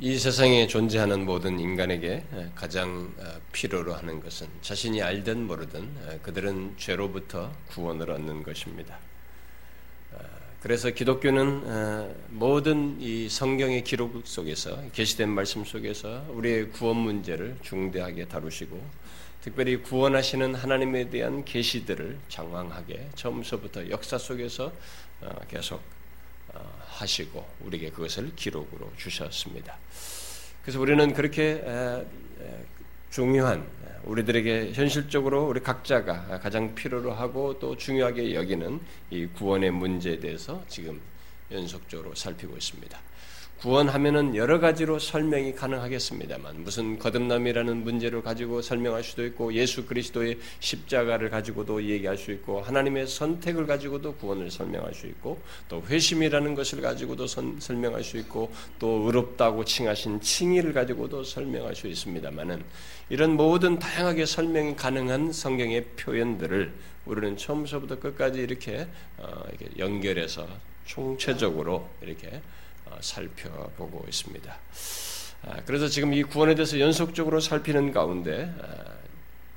이 세상에 존재하는 모든 인간에게 가장 어, 필요로 하는 것은 자신이 알든 모르든 어, 그들은 죄로부터 구원을 얻는 것입니다. 어, 그래서 기독교는 모든 이 성경의 기록 속에서 계시된 말씀 속에서 우리의 구원 문제를 중대하게 다루시고 특별히 구원하시는 하나님에 대한 계시들을 장황하게 처음서부터 역사 속에서 계속 하시고 우리에게 그것을 기록으로 주셨습니다. 그래서 우리는 그렇게 중요한 우리들에게 현실적으로 우리 각자가 가장 필요로 하고 또 중요하게 여기는 이 구원의 문제에 대해서 지금 연속적으로 살피고 있습니다. 구원하면은 여러 가지로 설명이 가능하겠습니다만 무슨 거듭남이라는 문제를 가지고 설명할 수도 있고 예수 그리스도의 십자가를 가지고도 얘기할 수 있고 하나님의 선택을 가지고도 구원을 설명할 수 있고 또 회심이라는 것을 가지고도 선, 설명할 수 있고 또 의롭다고 칭하신 칭의를 가지고도 설명할 수 있습니다만은 이런 모든 다양하게 설명이 가능한 성경의 표현들을 우리는 처음서부터 끝까지 이렇게, 어, 이렇게 연결해서 총체적으로 이렇게 어, 살펴보고 있습니다. 아, 그래서 지금 이 구원에 대해서 연속적으로 살피는 가운데 아,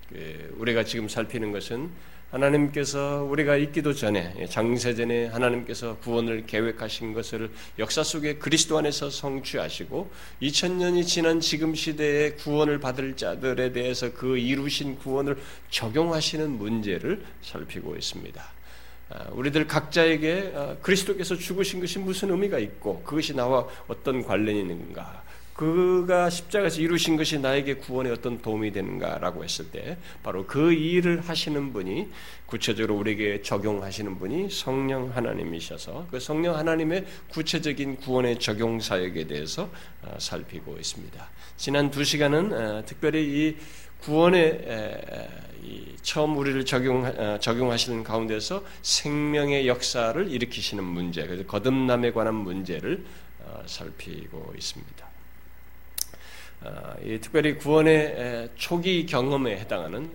그 우리가 지금 살피는 것은 하나님께서 우리가 있기도 전에 장세 전에 하나님께서 구원을 계획하신 것을 역사 속에 그리스도 안에서 성취하시고 2000년이 지난 지금 시대에 구원을 받을 자들에 대해서 그 이루신 구원을 적용하시는 문제를 살피고 있습니다. 아, 우리들 각자에게 아, 그리스도께서 죽으신 것이 무슨 의미가 있고 그것이 나와 어떤 관련이 있는가 그가 십자가에서 이루신 것이 나에게 구원에 어떤 도움이 되는가라고 했을 때 바로 그 일을 하시는 분이 구체적으로 우리에게 적용하시는 분이 성령 하나님이셔서 그 성령 하나님의 구체적인 구원의 적용 사역에 대해서 아, 살피고 있습니다. 지난 두 시간은 특별히 이 구원의 처음 우리를 적용 어, 적용하시는 가운데서 생명의 역사를 일으키시는 문제, 그래서 거듭남에 관한 문제를 어, 살피고 있습니다. 어, 특별히 구원의 초기 경험에 해당하는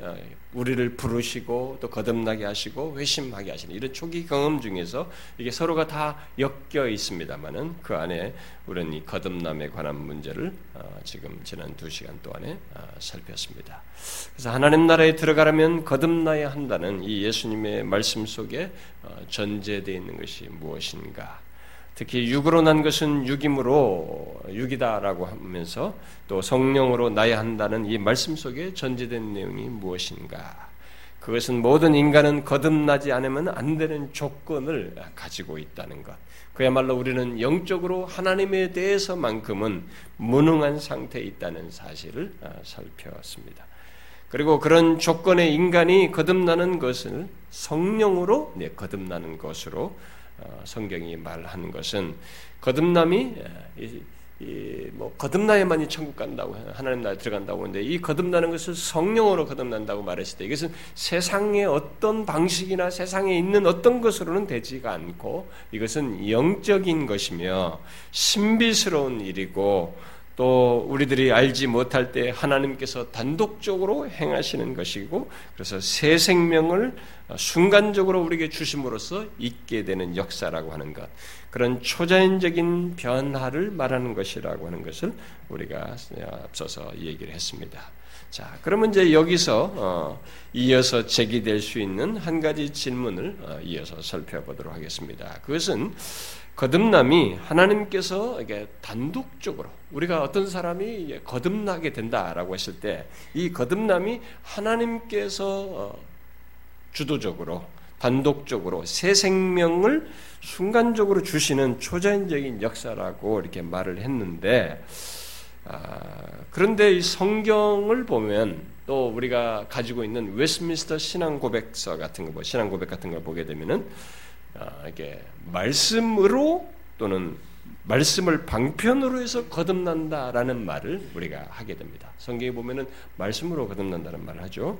우리를 부르시고 또 거듭나게 하시고 회심하게 하시는 이런 초기 경험 중에서 이게 서로가 다 엮여 있습니다만은 그 안에 우리는 이 거듭남에 관한 문제를 어, 지금 지난 두 시간 동안에 어, 살폈습니다. 그래서 하나님 나라에 들어가려면 거듭나야 한다는 이 예수님의 말씀 속에 어, 전제되어 있는 것이 무엇인가? 특히 육으로 난 것은 육임으로 육이다라고 하면서 또 성령으로 나야 한다는 이 말씀 속에 전제된 내용이 무엇인가? 그것은 모든 인간은 거듭나지 않으면 안 되는 조건을 가지고 있다는 것. 그야말로 우리는 영적으로 하나님에 대해서만큼은 무능한 상태에 있다는 사실을 아, 살펴봤습니다. 그리고 그런 조건의 인간이 거듭나는 것을 성령으로 네, 거듭나는 것으로 어, 성경이 말하는 것은 거듭남이 뭐 거듭나야만이 천국 간다고 하나님 나라에 들어간다고 하는데 이 거듭나는 것을 성령으로 거듭난다고 말했을 때 이것은 세상의 어떤 방식이나 세상에 있는 어떤 것으로는 되지가 않고 이것은 영적인 것이며 신비스러운 일이고 또 우리들이 알지 못할 때 하나님께서 단독적으로 행하시는 것이고 그래서 새 생명을 순간적으로 우리에게 주심으로써 있게 되는 역사라고 하는 것 그런 초자연적인 변화를 말하는 것이라고 하는 것을 우리가 앞서서 얘기를 했습니다. 자, 그러면 이제 여기서 어, 이어서 제기될 수 있는 한 가지 질문을 어, 이어서 살펴보도록 하겠습니다. 그것은 거듭남이 하나님께서 이게 단독적으로 우리가 어떤 사람이 거듭나게 된다라고 했을 때 이 거듭남이 하나님께서 어, 주도적으로 단독적으로 새 생명을 순간적으로 주시는 초자연적인 역사라고 이렇게 말을 했는데 아, 그런데 이 성경을 보면 또 우리가 가지고 있는 웨스민스터 신앙 고백서 같은 거, 뭐 신앙 고백 같은 걸 보게 되면은 아, 이게 말씀으로 또는 말씀을 방편으로 해서 거듭난다라는 말을 우리가 하게 됩니다. 성경에 보면은 말씀으로 거듭난다는 말을 하죠.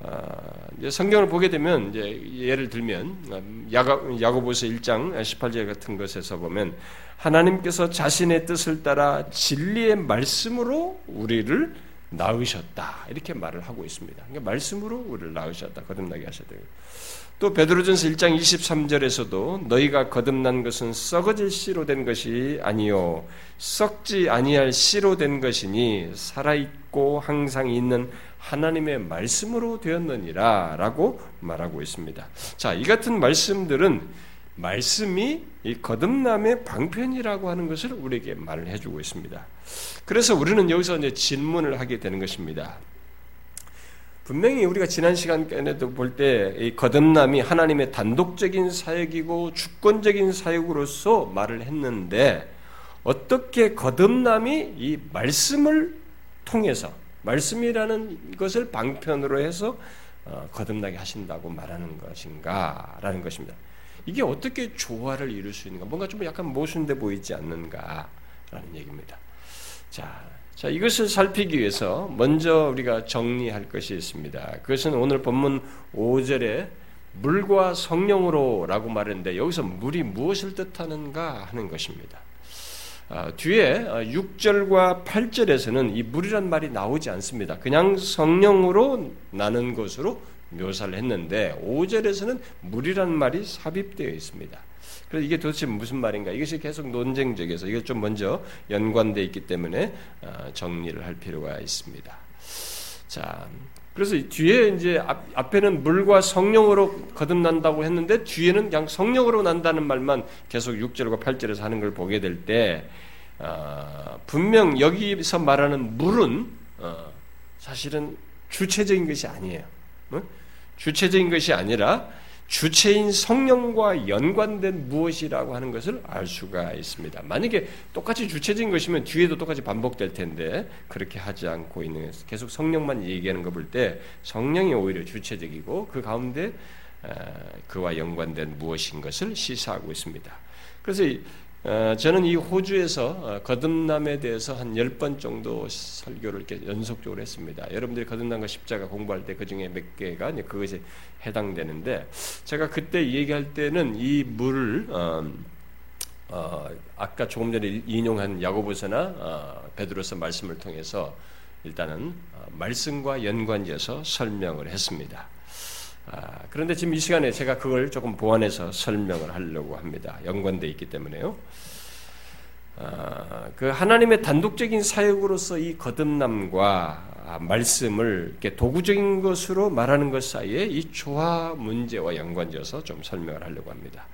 아, 이제 성경을 보게 되면 이제 예를 들면 야고, 야고보서 1장 18절 같은 것에서 보면 하나님께서 자신의 뜻을 따라 진리의 말씀으로 우리를 낳으셨다 이렇게 말을 하고 있습니다. 그러니까 말씀으로 우리를 낳으셨다 거듭나게 하셨다. 또 베드로전서 1장 23절에서도 너희가 거듭난 것은 썩어질 씨로 된 것이 아니요 썩지 아니할 씨로 된 것이니 살아 있고 항상 있는 하나님의 말씀으로 되었느니라라고 말하고 있습니다. 자, 이 같은 말씀들은 말씀이 이 거듭남의 방편이라고 하는 것을 우리에게 말을 해주고 있습니다. 그래서 우리는 여기서 이제 질문을 하게 되는 것입니다. 분명히 우리가 지난 시간에도 볼 때 이 거듭남이 하나님의 단독적인 사역이고 주권적인 사역으로서 말을 했는데 어떻게 거듭남이 이 말씀을 통해서 말씀이라는 것을 방편으로 해서 어, 거듭나게 하신다고 말하는 것인가라는 것입니다. 이게 어떻게 조화를 이룰 수 있는가? 뭔가 좀 약간 모순돼 보이지 않는가라는 얘기입니다. 자, 자, 이것을 살피기 위해서 먼저 우리가 정리할 것이 있습니다. 그것은 오늘 본문 5절에 물과 성령으로 라고 말했는데 여기서 물이 무엇을 뜻하는가 하는 것입니다. 아, 뒤에 6절과 어, 8절에서는 이 물이란 말이 나오지 않습니다. 그냥 성령으로 나는 것으로 묘사를 했는데 5절에서는 물이란 말이 삽입되어 있습니다. 그래서 이게 도대체 무슨 말인가? 이것이 계속 논쟁적에서 이게 좀 먼저 연관되어 있기 때문에 어, 정리를 할 필요가 있습니다. 자, 그래서 뒤에 이제 앞, 에는 물과 성령으로 거듭난다고 했는데 뒤에는 그냥 성령으로 난다는 말만 계속 6절과 8절에서 하는 걸 보게 될때 어, 분명 여기서 말하는 물은 어, 사실은 주체적인 것이 아니에요. 어? 주체적인 것이 아니라 주체인 성령과 연관된 무엇이라고 하는 것을 알 수가 있습니다. 만약에 똑같이 주체적인 것이면 뒤에도 똑같이 반복될 텐데 그렇게 하지 않고 있는 계속 성령만 얘기하는 거 볼 때 성령이 오히려 주체적이고 그 가운데 그와 연관된 무엇인 것을 시사하고 있습니다. 그래서 어, 저는 이 호주에서 어, 거듭남에 대해서 한열번 정도 설교를 이렇게 연속적으로 했습니다. 여러분들이 거듭남과 십자가 공부할 때 그 중에 몇 개가 그것에 해당되는데 제가 그때 얘기할 때는 이 물을 어, 어, 아까 조금 전에 인용한 야고보서나 어, 베드로서 말씀을 통해서 일단은 어, 말씀과 연관지어서 설명을 했습니다. 아, 그런데 지금 이 시간에 제가 그걸 조금 보완해서 설명을 하려고 합니다. 연관돼 있기 때문에요. 아, 그 하나님의 단독적인 사역으로서 이 거듭남과 말씀을 이렇게 도구적인 것으로 말하는 것 사이에 이 조화 문제와 연관지어서 좀 설명을 하려고 합니다.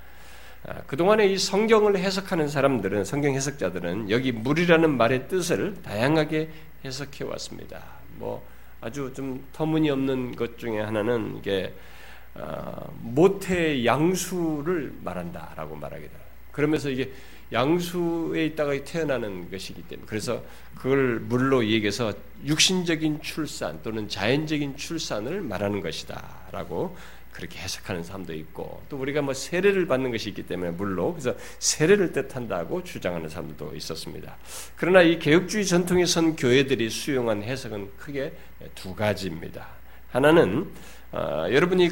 아, 그동안에 이 성경을 해석하는 사람들은, 성경 해석자들은 여기 물이라는 말의 뜻을 다양하게 해석해 왔습니다. 뭐, 아주 좀 터무니없는 것 중에 하나는 이게 어, 모태 양수를 말한다라고 말하게 돼요. 그러면서 이게 양수에 있다가 태어나는 것이기 때문에 그래서 그걸 물로 얘기해서 육신적인 출산 또는 자연적인 출산을 말하는 것이다라고 그렇게 해석하는 사람도 있고 또 우리가 뭐 세례를 받는 것이 있기 때문에 물로 그래서 세례를 뜻한다고 주장하는 사람들도 있었습니다. 그러나 이 개혁주의 전통에 선 교회들이 수용한 해석은 크게 두 가지입니다. 하나는 어, 여러분이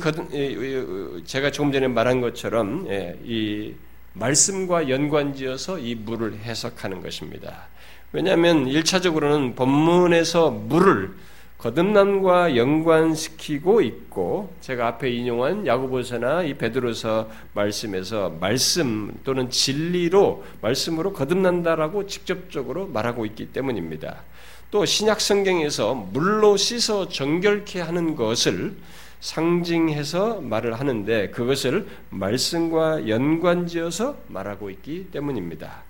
제가 조금 전에 말한 것처럼 예, 이 말씀과 연관지어서 이 물을 해석하는 것입니다. 왜냐하면 일차적으로는 본문에서 물을 거듭남과 연관시키고 있고 제가 앞에 인용한 야고보서나 이 베드로서 말씀에서 말씀 또는 진리로 말씀으로 거듭난다라고 직접적으로 말하고 있기 때문입니다. 또 신약 성경에서 물로 씻어 정결케 하는 것을 상징해서 말을 하는데 그것을 말씀과 연관지어서 말하고 있기 때문입니다.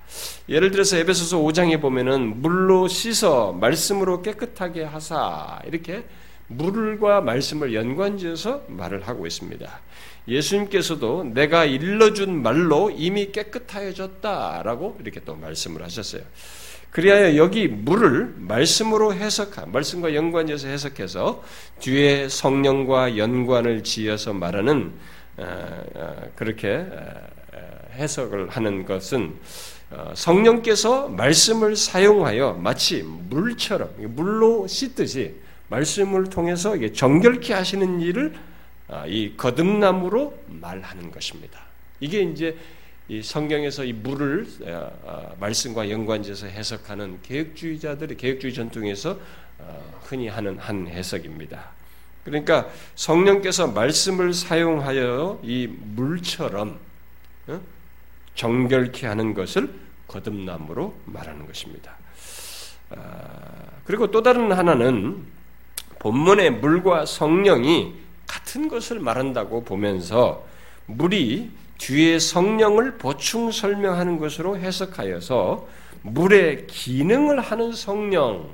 예를 들어서 에베소서 5장에 보면은 물로 씻어 말씀으로 깨끗하게 하사 이렇게 물과 말씀을 연관지어서 말을 하고 있습니다. 예수님께서도 내가 일러준 말로 이미 깨끗하여졌다라고 이렇게 또 말씀을 하셨어요. 그리하여 여기 물을 말씀으로 해석한 말씀과 연관지어서 해석해서 뒤에 성령과 연관을 지어서 말하는 어, 어, 그렇게 어, 해석을 하는 것은 성령께서 말씀을 사용하여 마치 물처럼 물로 씻듯이 말씀을 통해서 정결케 하시는 일을 이 거듭남으로 말하는 것입니다. 이게 이제 이 성경에서 이 물을 어, 어, 말씀과 연관지어서 해석하는 개혁주의자들의 개혁주의 전통에서 어, 흔히 하는 한 해석입니다. 그러니까 성령께서 말씀을 사용하여 이 물처럼 어? 정결케 하는 것을 거듭남으로 말하는 것입니다. 아, 그리고 또 다른 하나는 본문의 물과 성령이 같은 것을 말한다고 보면서 물이 뒤에 성령을 보충 설명하는 것으로 해석하여서 물의 기능을 하는 성령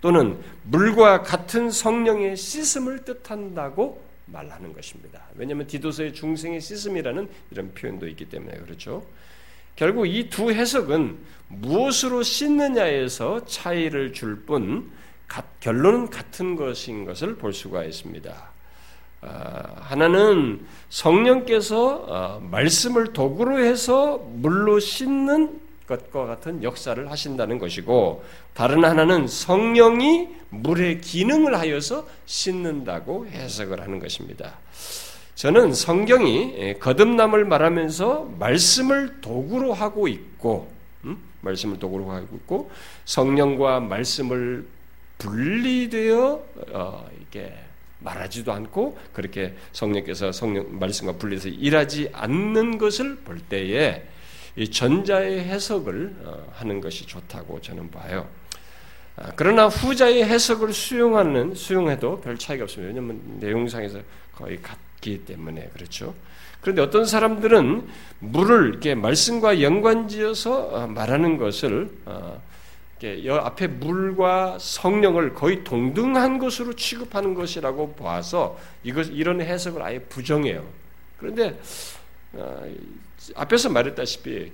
또는 물과 같은 성령의 씻음을 뜻한다고 말하는 것입니다. 왜냐하면 디도서의 중생의 씻음이라는 이런 표현도 있기 때문에 그렇죠. 결국 이 두 해석은 무엇으로 씻느냐에서 차이를 줄 뿐 결론은 같은 것인 것을 볼 수가 있습니다. 아, 하나는 성령께서 어, 말씀을 도구로 해서 물로 씻는 것과 같은 역사를 하신다는 것이고 다른 하나는 성령이 물의 기능을 하여서 씻는다고 해석을 하는 것입니다. 저는 성경이 예, 거듭남을 말하면서 말씀을 도구로 하고 있고 음? 말씀을 도구로 하고 있고 성령과 말씀을 분리되어 어, 이렇게 말하지도 않고 그렇게 성령께서 성령 말씀과 분리해서 일하지 않는 것을 볼 때에 이 전자의 해석을 어, 하는 것이 좋다고 저는 봐요. 아, 그러나 후자의 해석을 수용하는 수용해도 별 차이가 없습니다. 왜냐하면 내용상에서 거의 같기 때문에 그렇죠. 그런데 어떤 사람들은 물을 이렇게 말씀과 연관지어서 어, 말하는 것을 어, 앞에 물과 성령을 거의 동등한 것으로 취급하는 것이라고 봐서 이것 이런 해석을 아예 부정해요. 그런데 앞에서 말했다시피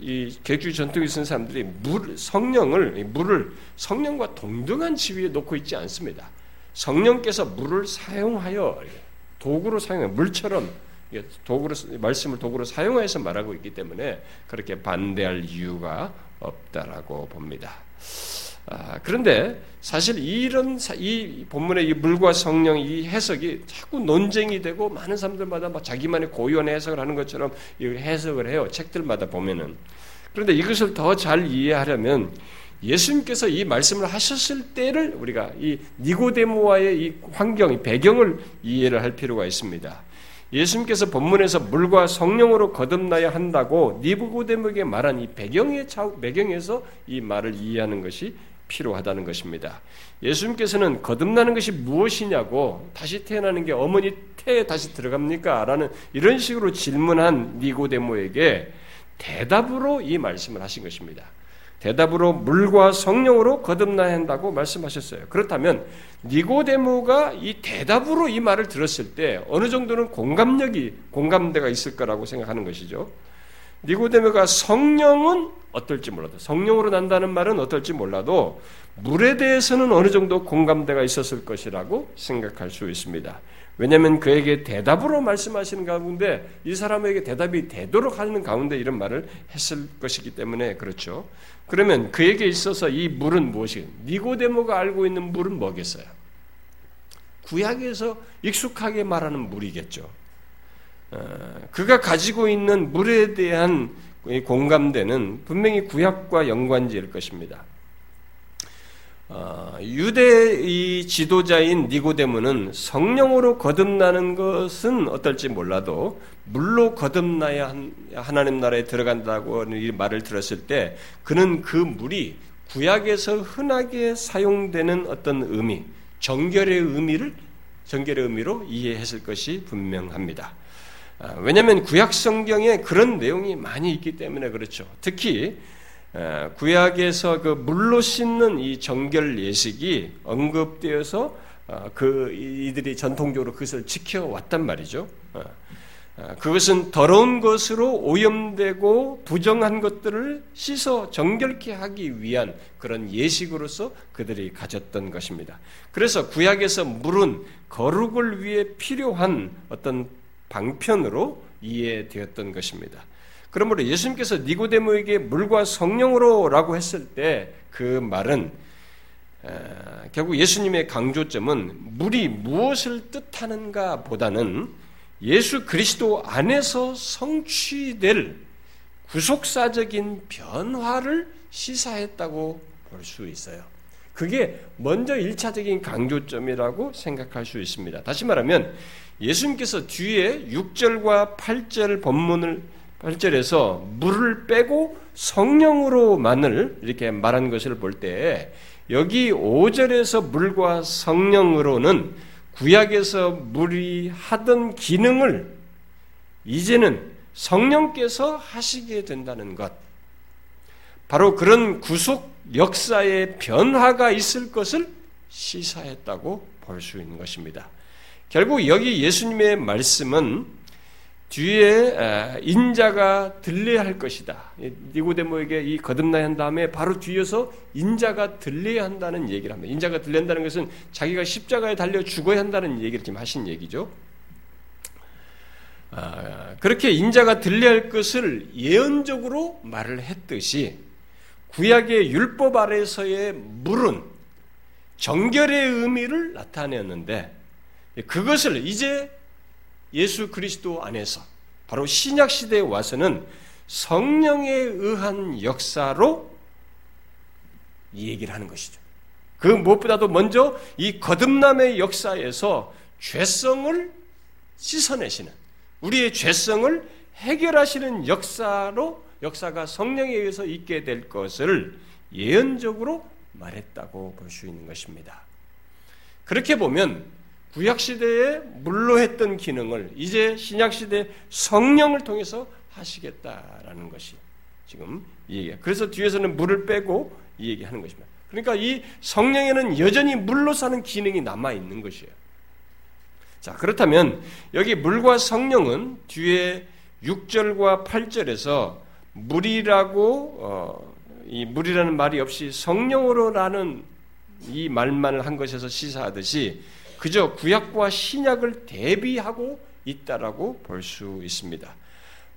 이 개주의 전통에 있는 사람들이 물 성령을 물을 성령과 동등한 지위에 놓고 있지 않습니다. 성령께서 물을 사용하여 도구로 사용해 물처럼 도구로 말씀을 도구로 사용해서 말하고 있기 때문에 그렇게 반대할 이유가 없다라고 봅니다. 아, 그런데 사실 이런 이 본문의 이 물과 성령 이 해석이 자꾸 논쟁이 되고 많은 사람들마다 막 자기만의 고유한 해석을 하는 것처럼 해석을 해요. 책들마다 보면은. 그런데 이것을 더 잘 이해하려면 예수님께서 이 말씀을 하셨을 때를 우리가 이 니고데모와의 이 환경, 이 배경을 이해를 할 필요가 있습니다. 예수님께서 본문에서 물과 성령으로 거듭나야 한다고 니고데모에게 말한 이 배경의 배경에서 이 말을 이해하는 것이 필요하다는 것입니다. 예수님께서는 거듭나는 것이 무엇이냐고 다시 태어나는 게 어머니 태에 다시 들어갑니까? 라는 이런 식으로 질문한 니고데모에게 대답으로 이 말씀을 하신 것입니다. 대답으로 물과 성령으로 거듭나야 한다고 말씀하셨어요. 그렇다면 니고데모가 이 대답으로 이 말을 들었을 때 어느 정도는 공감력이 공감대가 있을 거라고 생각하는 것이죠. 니고데모가 성령은 어떨지 몰라도 성령으로 난다는 말은 어떨지 몰라도 물에 대해서는 어느 정도 공감대가 있었을 것이라고 생각할 수 있습니다. 왜냐하면 그에게 대답으로 말씀하시는 가운데 이 사람에게 대답이 되도록 하는 가운데 이런 말을 했을 것이기 때문에 그렇죠. 그러면 그에게 있어서 이 물은 무엇이? 니고데모가 알고 있는 물은 뭐겠어요? 구약에서 익숙하게 말하는 물이겠죠. 어, 그가 가지고 있는 물에 대한 공감대는 분명히 구약과 연관지일 것입니다. 어, 유대의 지도자인 니고데모는 성령으로 거듭나는 것은 어떨지 몰라도 물로 거듭나야 하나님 나라에 들어간다고 이 말을 들었을 때 그는 그 물이 구약에서 흔하게 사용되는 어떤 의미, 정결의 의미를 정결의 의미로 이해했을 것이 분명합니다. 아, 왜냐하면 구약 성경에 그런 내용이 많이 있기 때문에 그렇죠. 특히 구약에서 그 물로 씻는 이 정결 예식이 언급되어서 어, 그 이들이 전통적으로 그것을 지켜왔단 말이죠. 그것은 더러운 것으로 오염되고 부정한 것들을 씻어 정결케 하기 위한 그런 예식으로서 그들이 가졌던 것입니다. 그래서 구약에서 물은 거룩을 위해 필요한 어떤 방편으로 이해되었던 것입니다. 그러므로 예수님께서 니고데모에게 물과 성령으로라고 했을 때 그 말은 결국 예수님의 강조점은 물이 무엇을 뜻하는가 보다는 예수 그리스도 안에서 성취될 구속사적인 변화를 시사했다고 볼 수 있어요. 그게 먼저 1차적인 강조점이라고 생각할 수 있습니다. 다시 말하면 예수님께서 뒤에 6절과 8절 본문을 8절에서 물을 빼고 성령으로만을 이렇게 말한 것을 볼 때 여기 5절에서 물과 성령으로는 구약에서 물이 하던 기능을 이제는 성령께서 하시게 된다는 것. 바로 그런 구속 역사의 변화가 있을 것을 시사했다고 볼 수 있는 것입니다. 결국 여기 예수님의 말씀은 뒤에 인자가 들려야 할 것이다. 니고데모에게 이 거듭나야 한 다음에 바로 뒤에서 인자가 들려야 한다는 얘기를 합니다. 인자가 들려한다는 것은 자기가 십자가에 달려 죽어야 한다는 얘기를 지금 하신 얘기죠. 아, 그렇게 인자가 들려야 할 것을 예언적으로 말을 했듯이 구약의 율법 아래서의 물은 정결의 의미를 나타내었는데 그것을 이제 예수 그리스도 안에서 바로 신약 시대에 와서는 성령에 의한 역사로 이 얘기를 하는 것이죠. 그 무엇보다도 먼저 이 거듭남의 역사에서 죄성을 씻어내시는 우리의 죄성을 해결하시는 역사로 역사가 성령에 의해서 있게 될 것을 예언적으로 말했다고 볼 수 있는 것입니다. 그렇게 보면 구약 시대에 물로 했던 기능을 이제 신약 시대 성령을 통해서 하시겠다라는 것이 지금 이 얘기야. 그래서 뒤에서는 물을 빼고 이 얘기하는 것입니다. 그러니까 이 성령에는 여전히 물로 사는 기능이 남아 있는 것이에요. 자, 그렇다면 여기 물과 성령은 뒤에 6절과 8절에서 물이라고 어, 이 물이라는 말이 없이 성령으로라는 이 말만을 한 것에서 시사하듯이 그저 구약과 신약을 대비하고 있다라고 볼 수 있습니다.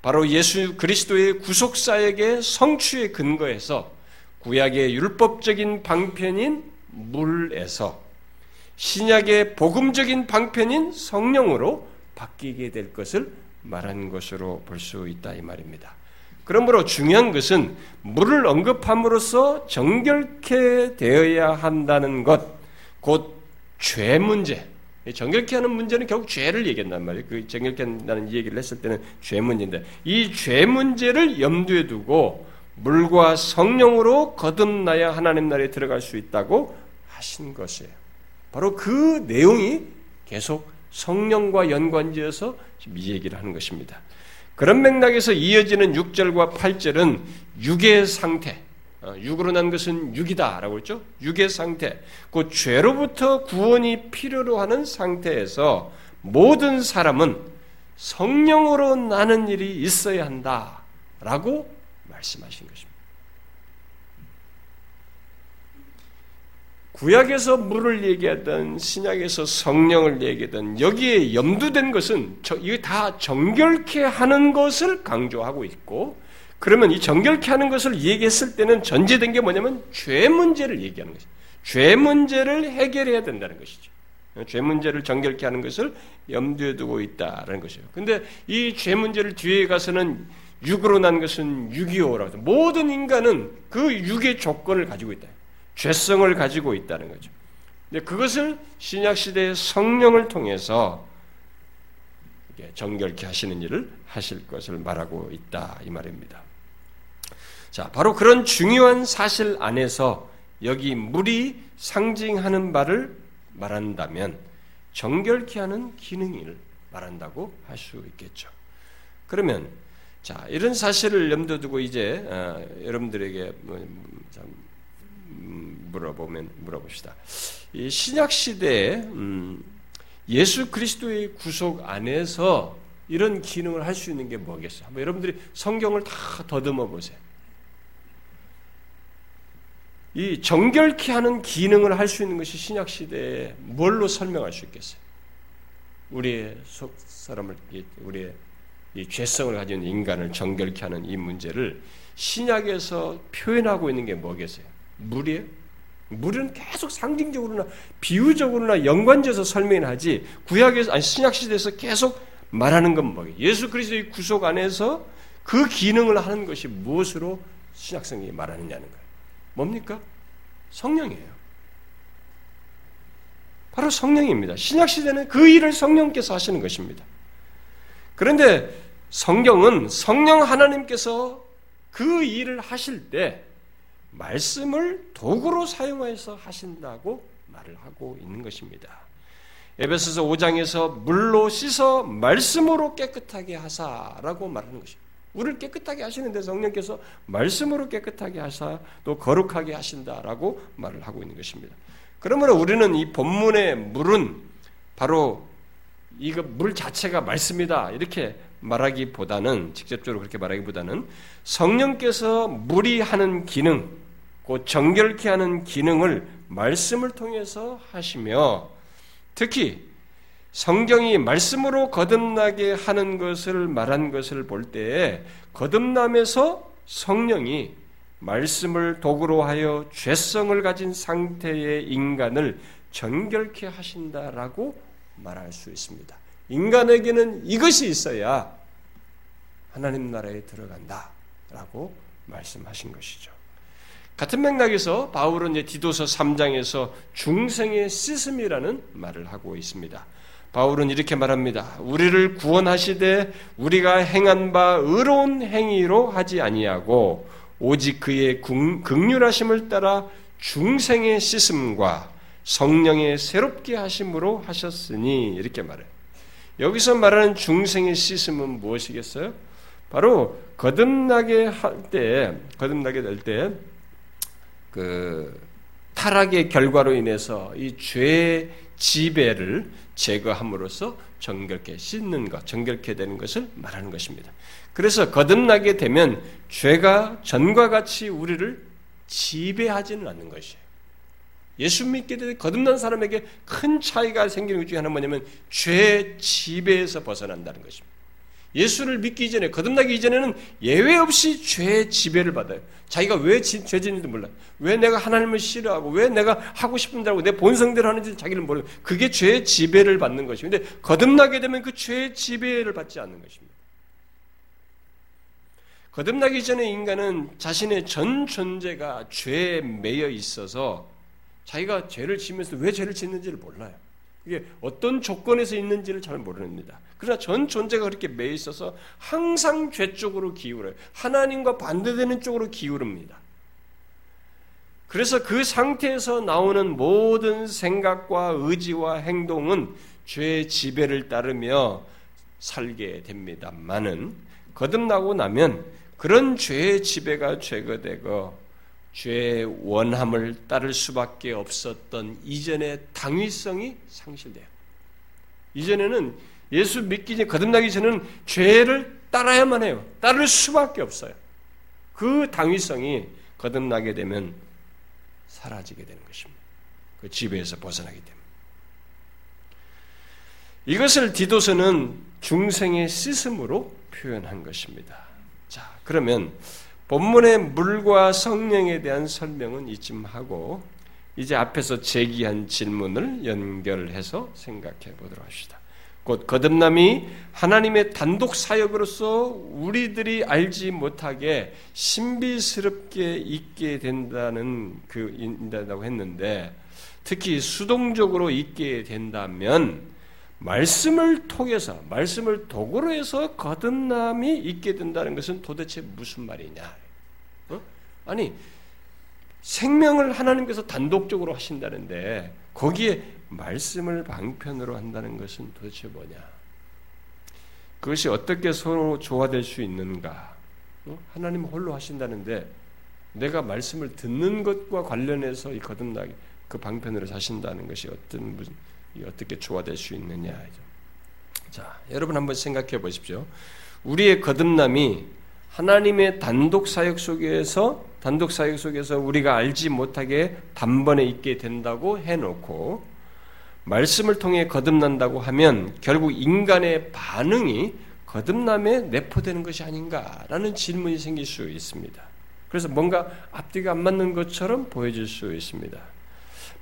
바로 예수 그리스도의 구속사역의 성취의 근거에서 구약의 율법적인 방편인 물에서 신약의 복음적인 방편인 성령으로 바뀌게 될 것을 말한 것으로 볼 수 있다 이 말입니다. 그러므로 중요한 것은 물을 언급함으로써 정결케 되어야 한다는 것, 곧 죄 문제. 정결케 하는 문제는 결국 죄를 얘기한단 말이에요. 그 정결케 한다는 얘기를 했을 때는 죄 문제인데 이 죄 문제를 염두에 두고 물과 성령으로 거듭나야 하나님 나라에 들어갈 수 있다고 하신 것이에요. 바로 그 내용이 계속 성령과 연관지어서 이 얘기를 하는 것입니다. 그런 맥락에서 이어지는 6절과 8절은 육의 상태, 어, 육으로 난 것은 육이다라고 했죠. 육의 상태, 그 죄로부터 구원이 필요로 하는 상태에서 모든 사람은 성령으로 나는 일이 있어야 한다라고 말씀하신 것입니다. 구약에서 물을 얘기하던 신약에서 성령을 얘기하던 여기에 염두된 것은 이게 다 정결케 하는 것을 강조하고 있고 그러면 이 정결케 하는 것을 얘기했을 때는 전제된 게 뭐냐면 죄 문제를 얘기하는 것이죠. 죄 문제를 해결해야 된다는 것이죠. 죄 문제를 정결케 하는 것을 염두에 두고 있다라는 것이에요. 근데 이 죄 문제를 뒤에 가서는 육으로 난 것은 625라고 모든 인간은 그 육의 조건을 가지고 있다. 죄성을 가지고 있다는 거죠. 근데 그것을 신약 시대의 성령을 통해서 정결케 하시는 일을 하실 것을 말하고 있다 이 말입니다. 자, 바로 그런 중요한 사실 안에서 여기 물이 상징하는 바를 말한다면 정결케 하는 기능을 말한다고 할 수 있겠죠. 그러면 자 이런 사실을 염두 두고 이제 어, 여러분들에게 뭐, 음, 물어보면 물어봅시다. 이 신약 시대에 음, 예수 그리스도의 구속 안에서 이런 기능을 할 수 있는 게 뭐겠어요? 한번 여러분들이 성경을 다 더듬어 보세요. 이 정결케 하는 기능을 할 수 있는 것이 신약 시대에 뭘로 설명할 수 있겠어요? 우리의 속 사람을 우리의 이 죄성을 가진 인간을 정결케 하는 이 문제를 신약에서 표현하고 있는 게 뭐겠어요? 물이에요? 물은 계속 상징적으로나 비유적으로나 연관지어서 설명하지 구약에서 아니 신약 시대에서 계속 말하는 건 뭐예요? 예수 그리스도의 구속 안에서 그 기능을 하는 것이 무엇으로 신약 성경이 말하느냐는 거예요. 뭡니까? 성령이에요. 바로 성령입니다. 신약 시대는 그 일을 성령께서 하시는 것입니다. 그런데 성경은 성령 하나님께서 그 일을 하실 때 말씀을 도구로 사용해서 하신다고 말을 하고 있는 것입니다. 에베소서 5장에서 물로 씻어 말씀으로 깨끗하게 하사라고 말하는 것입니다. 우리를 깨끗하게 하시는데 성령께서 말씀으로 깨끗하게 하사 또 거룩하게 하신다라고 말을 하고 있는 것입니다. 그러므로 우리는 이 본문의 물은 바로 이거 물 자체가 말씀이다 이렇게 말하기보다는 직접적으로 그렇게 말하기보다는 성령께서 물이 하는 기능, 곧 정결케 하는 기능을 말씀을 통해서 하시며 특히 성경이 말씀으로 거듭나게 하는 것을 말한 것을 볼 때에 거듭남에서 성령이 말씀을 도구로 하여 죄성을 가진 상태의 인간을 정결케 하신다라고 말할 수 있습니다. 인간에게는 이것이 있어야 하나님 나라에 들어간다라고 말씀하신 것이죠. 같은 맥락에서 바울은 이제 디도서 3장에서 중생의 시슴이라는 말을 하고 있습니다. 바울은 이렇게 말합니다. 우리를 구원하시되 우리가 행한 바 의로운 행위로 하지 아니하고 오직 그의 극률하심을 따라 중생의 씻음과 성령의 새롭게 하심으로 하셨으니 이렇게 말해요. 여기서 말하는 중생의 씻음은 무엇이겠어요? 바로 거듭나게 할 때, 거듭나게 될 때, 그 타락의 결과로 인해서 이 죄의 지배를 제거함으로써 정결케 씻는 것, 정결케 되는 것을 말하는 것입니다. 그래서 거듭나게 되면 죄가 전과 같이 우리를 지배하지는 않는 것이에요. 예수 믿게 되는 거듭난 사람에게 큰 차이가 생기는 것 중에 하나는 뭐냐면 죄 지배에서 벗어난다는 것입니다. 예수를 믿기 전에 거듭나기 이전에는 예외 없이 죄의 지배를 받아요. 자기가 왜 죄 짓는지 몰라요. 왜 내가 하나님을 싫어하고 왜 내가 하고 싶은다고 내 본성대로 하는지 자기를 몰라요. 그게 죄의 지배를 받는 것이고 근데 거듭나게 되면 그 죄의 지배를 받지 않는 것입니다. 거듭나기 전에 인간은 자신의 전 존재가 죄에 매여 있어서 자기가 죄를 지면서 왜 죄를 짓는지를 몰라요. 이게 어떤 조건에서 있는지를 잘 모릅니다. 그러나 전 존재가 그렇게 매 있어서 항상 죄 쪽으로 기울어요. 하나님과 반대되는 쪽으로 기울입니다. 그래서 그 상태에서 나오는 모든 생각과 의지와 행동은 죄의 지배를 따르며 살게 됩니다만은 거듭나고 나면 그런 죄의 지배가 제거되고 죄의 원함을 따를 수밖에 없었던 이전의 당위성이 상실돼요. 이전에는 예수 믿기 전 거듭나기 전에는 죄를 따라야만 해요. 따를 수밖에 없어요. 그 당위성이 거듭나게 되면 사라지게 되는 것입니다. 그 지배에서 벗어나기 때문에. 이것을 디도서는 중생의 시슴으로 표현한 것입니다. 자, 그러면 본문의 물과 성령에 대한 설명은 이쯤 하고 이제 앞에서 제기한 질문을 연결해서 생각해 보도록 합시다. 곧 거듭남이 하나님의 단독 사역으로서 우리들이 알지 못하게 신비스럽게 있게 된다는 그 인다고 했는데 특히 수동적으로 있게 된다면 말씀을 통해서 말씀을 도구로 해서 거듭남이 있게 된다는 것은 도대체 무슨 말이냐? 어? 아니 생명을 하나님께서 단독적으로 하신다는데 거기에 말씀을 방편으로 한다는 것은 도대체 뭐냐? 그것이 어떻게 서로 조화될 수 있는가? 어? 하나님 홀로 하신다는데 내가 말씀을 듣는 것과 관련해서 이 거듭나게 그 방편으로 사신다는 것이 어떤 무슨 어떻게 조화될 수 있느냐. 자, 여러분 한번 생각해 보십시오. 우리의 거듭남이 하나님의 단독 사역 속에서 단독 사역 속에서 우리가 알지 못하게 단번에 있게 된다고 해놓고 말씀을 통해 거듭난다고 하면 결국 인간의 반응이 거듭남에 내포되는 것이 아닌가라는 질문이 생길 수 있습니다. 그래서 뭔가 앞뒤가 안 맞는 것처럼 보여질 수 있습니다.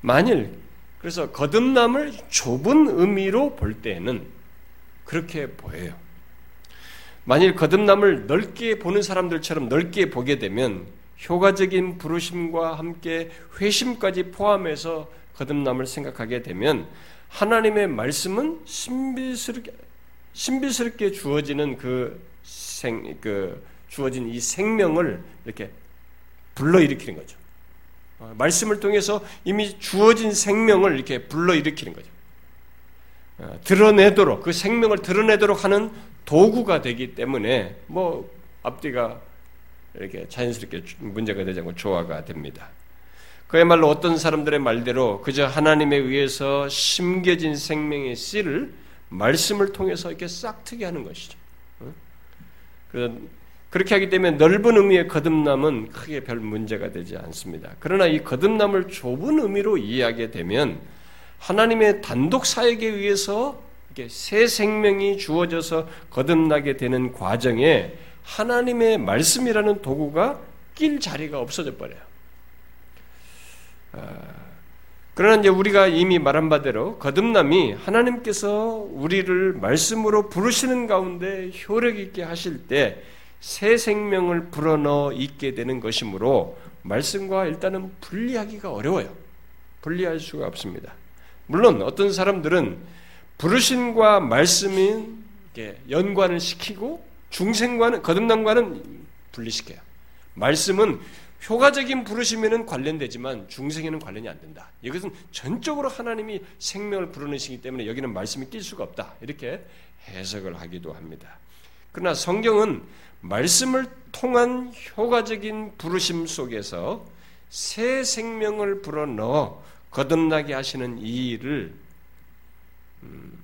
만일 그래서 거듭남을 좁은 의미로 볼 때는 그렇게 보여요. 만일 거듭남을 넓게 보는 사람들처럼 넓게 보게 되면 효과적인 부르심과 함께 회심까지 포함해서 거듭남을 생각하게 되면 하나님의 말씀은 신비스럽게 신비스럽게 주어지는 그 생, 그 주어진 이 생명을 이렇게 불러일으키는 거죠. 어, 말씀을 통해서 이미 주어진 생명을 이렇게 불러일으키는 거죠. 어, 드러내도록 그 생명을 드러내도록 하는 도구가 되기 때문에 뭐 앞뒤가 이렇게 자연스럽게 문제가 되지 않고 조화가 됩니다. 그야말로 어떤 사람들의 말대로 그저 하나님에 의해서 심겨진 생명의 씨를 말씀을 통해서 이렇게 싹트게 하는 것이죠. 어? 그렇게 하기 때문에 넓은 의미의 거듭남은 크게 별 문제가 되지 않습니다. 그러나 이 거듭남을 좁은 의미로 이해하게 되면 하나님의 단독 사역에 의해서 새 생명이 주어져서 거듭나게 되는 과정에 하나님의 말씀이라는 도구가 낄 자리가 없어져 버려요. 아, 그러나 이제 우리가 이미 말한 바대로 거듭남이 하나님께서 우리를 말씀으로 부르시는 가운데 효력 있게 하실 때 새 생명을 불어넣어 있게 되는 것이므로 말씀과 일단은 분리하기가 어려워요. 분리할 수가 없습니다. 물론 어떤 사람들은 부르심과 말씀이 연관을 시키고 중생과는 거듭남과는 분리시켜요. 말씀은 효과적인 부르심에는 관련되지만 중생에는 관련이 안 된다. 이것은 전적으로 하나님이 생명을 불어넣으시기 때문에 여기는 말씀이 낄 수가 없다. 이렇게 해석을 하기도 합니다. 그러나 성경은 말씀을 통한 효과적인 부르심 속에서 새 생명을 불어넣어 거듭나게 하시는 이 일을 음,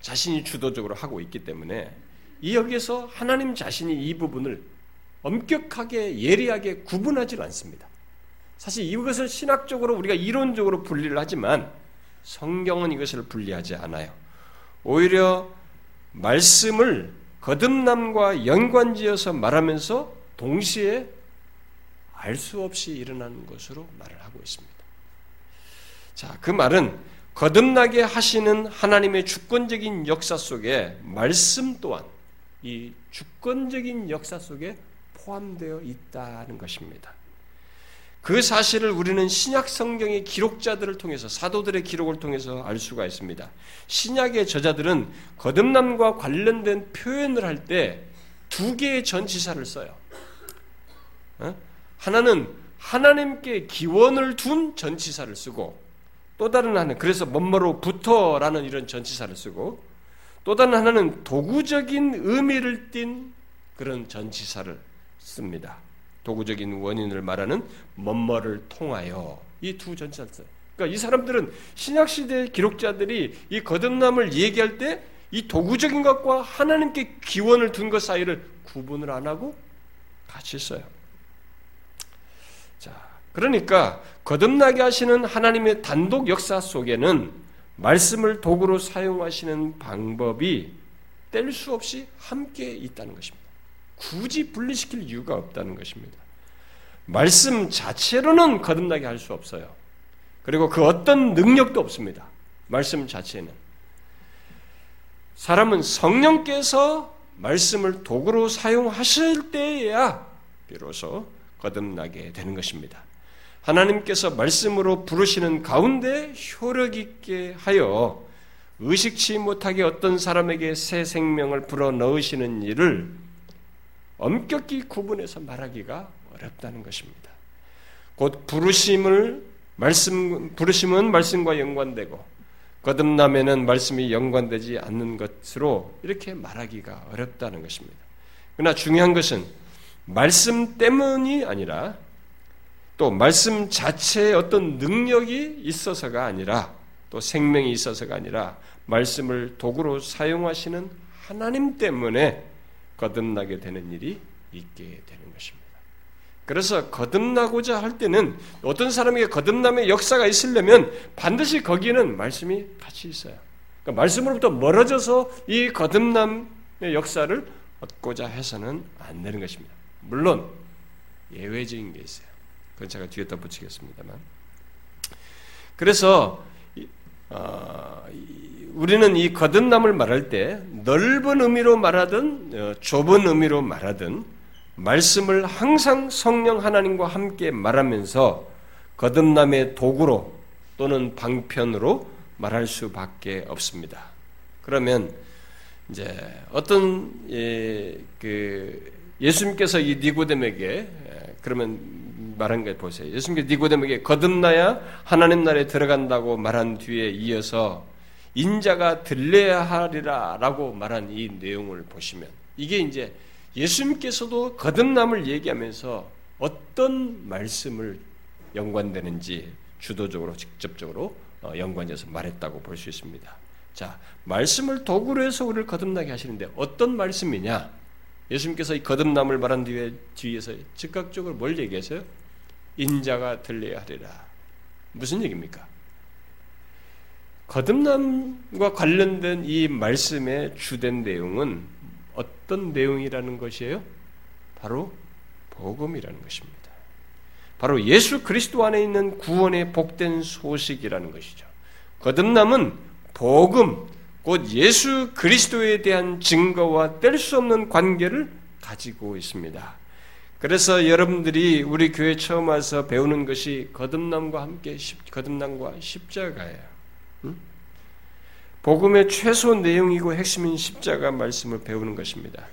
자신이 주도적으로 하고 있기 때문에 이 여기에서 하나님 자신이 이 부분을 엄격하게 예리하게 구분하지 않습니다. 사실 이것을 신학적으로 우리가 이론적으로 분리를 하지만 성경은 이것을 분리하지 않아요. 오히려 말씀을 거듭남과 연관지어서 말하면서 동시에 알 수 없이 일어나는 것으로 말을 하고 있습니다. 자, 그 말은 거듭나게 하시는 하나님의 주권적인 역사 속에 말씀 또한 이 주권적인 역사 속에 포함되어 있다는 것입니다. 그 사실을 우리는 신약 성경의 기록자들을 통해서 사도들의 기록을 통해서 알 수가 있습니다. 신약의 저자들은 거듭남과 관련된 표현을 할 때 두 개의 전치사를 써요. 어? 하나는 하나님께 기원을 둔 전치사를 쓰고 또 다른 하나는 그래서 뭐뭐로부터라는 이런 전치사를 쓰고 또 다른 하나는 도구적인 의미를 띤 그런 전치사를 씁니다. 도구적인 원인을 말하는 뭐뭐를 통하여 이 두 전치사를 써요. 그러니까 이 사람들은 신약 시대 기록자들이 이 거듭남을 얘기할 때 이 도구적인 것과 하나님께 기원을 둔 것 사이를 구분을 안 하고 같이 써요. 자, 그러니까 거듭나게 하시는 하나님의 단독 역사 속에는 말씀을 도구로 사용하시는 방법이 뗄 수 없이 함께 있다는 것입니다. 굳이 분리시킬 이유가 없다는 것입니다. 말씀 자체로는 거듭나게 할 수 없어요. 그리고 그 어떤 능력도 없습니다. 말씀 자체는. 사람은 성령께서 말씀을 도구로 사용하실 때에야 비로소 거듭나게 되는 것입니다. 하나님께서 말씀으로 부르시는 가운데 효력 있게 하여 의식치 못하게 어떤 사람에게 새 생명을 불어 넣으시는 일을 엄격히 구분해서 말하기가 어렵다는 것입니다. 곧 부르심을 말씀 부르심은 말씀과 연관되고 거듭남에는 말씀이 연관되지 않는 것으로 이렇게 말하기가 어렵다는 것입니다. 그러나 중요한 것은 말씀 때문이 아니라 또 말씀 자체에 어떤 능력이 있어서가 아니라 또 생명이 있어서가 아니라 말씀을 도구로 사용하시는 하나님 때문에 거듭나게 되는 일이 있게 되는 것입니다. 그래서 거듭나고자 할 때는 어떤 사람에게 거듭남의 역사가 있으려면 반드시 거기에는 말씀이 같이 있어요. 그러니까 말씀으로부터 멀어져서 이 거듭남의 역사를 얻고자 해서는 안 되는 것입니다. 물론 예외적인 게 있어요. 그건 제가 뒤에 덧붙이겠습니다만. 그래서 어, 우리는 이 거듭남을 말할 때 넓은 의미로 말하든 어, 좁은 의미로 말하든 말씀을 항상 성령 하나님과 함께 말하면서 거듭남의 도구로 또는 방편으로 말할 수밖에 없습니다. 그러면 이제 어떤 예, 그 예수님께서 이 니고데에게 그러면 말한 걸 보세요. 예수님께서 니고데에게 거듭나야 하나님 나라에 들어간다고 말한 뒤에 이어서 인자가 들려야 하리라라고 말한 이 내용을 보시면 이게 이제 예수님께서도 거듭남을 얘기하면서 어떤 말씀을 연관되는지 주도적으로 직접적으로 어, 연관해서 말했다고 볼 수 있습니다. 자, 말씀을 도구로 해서 우리를 거듭나게 하시는데 어떤 말씀이냐? 예수님께서 이 거듭남을 말한 뒤에 뒤에서 즉각적으로 뭘 얘기했어요? 인자가 들려야 하리라. 무슨 얘기입니까? 거듭남과 관련된 이 말씀의 주된 내용은 어떤 내용이라는 것이에요? 바로 복음이라는 것입니다. 바로 예수 그리스도 안에 있는 구원의 복된 소식이라는 것이죠. 거듭남은 복음, 곧 예수 그리스도에 대한 증거와 뗄 수 없는 관계를 가지고 있습니다. 그래서 여러분들이 우리 교회 처음 와서 배우는 것이 거듭남과 함께 거듭남과 십자가예요. 복음의 최소 내용이고 핵심인 십자가 말씀을 배우는 것입니다.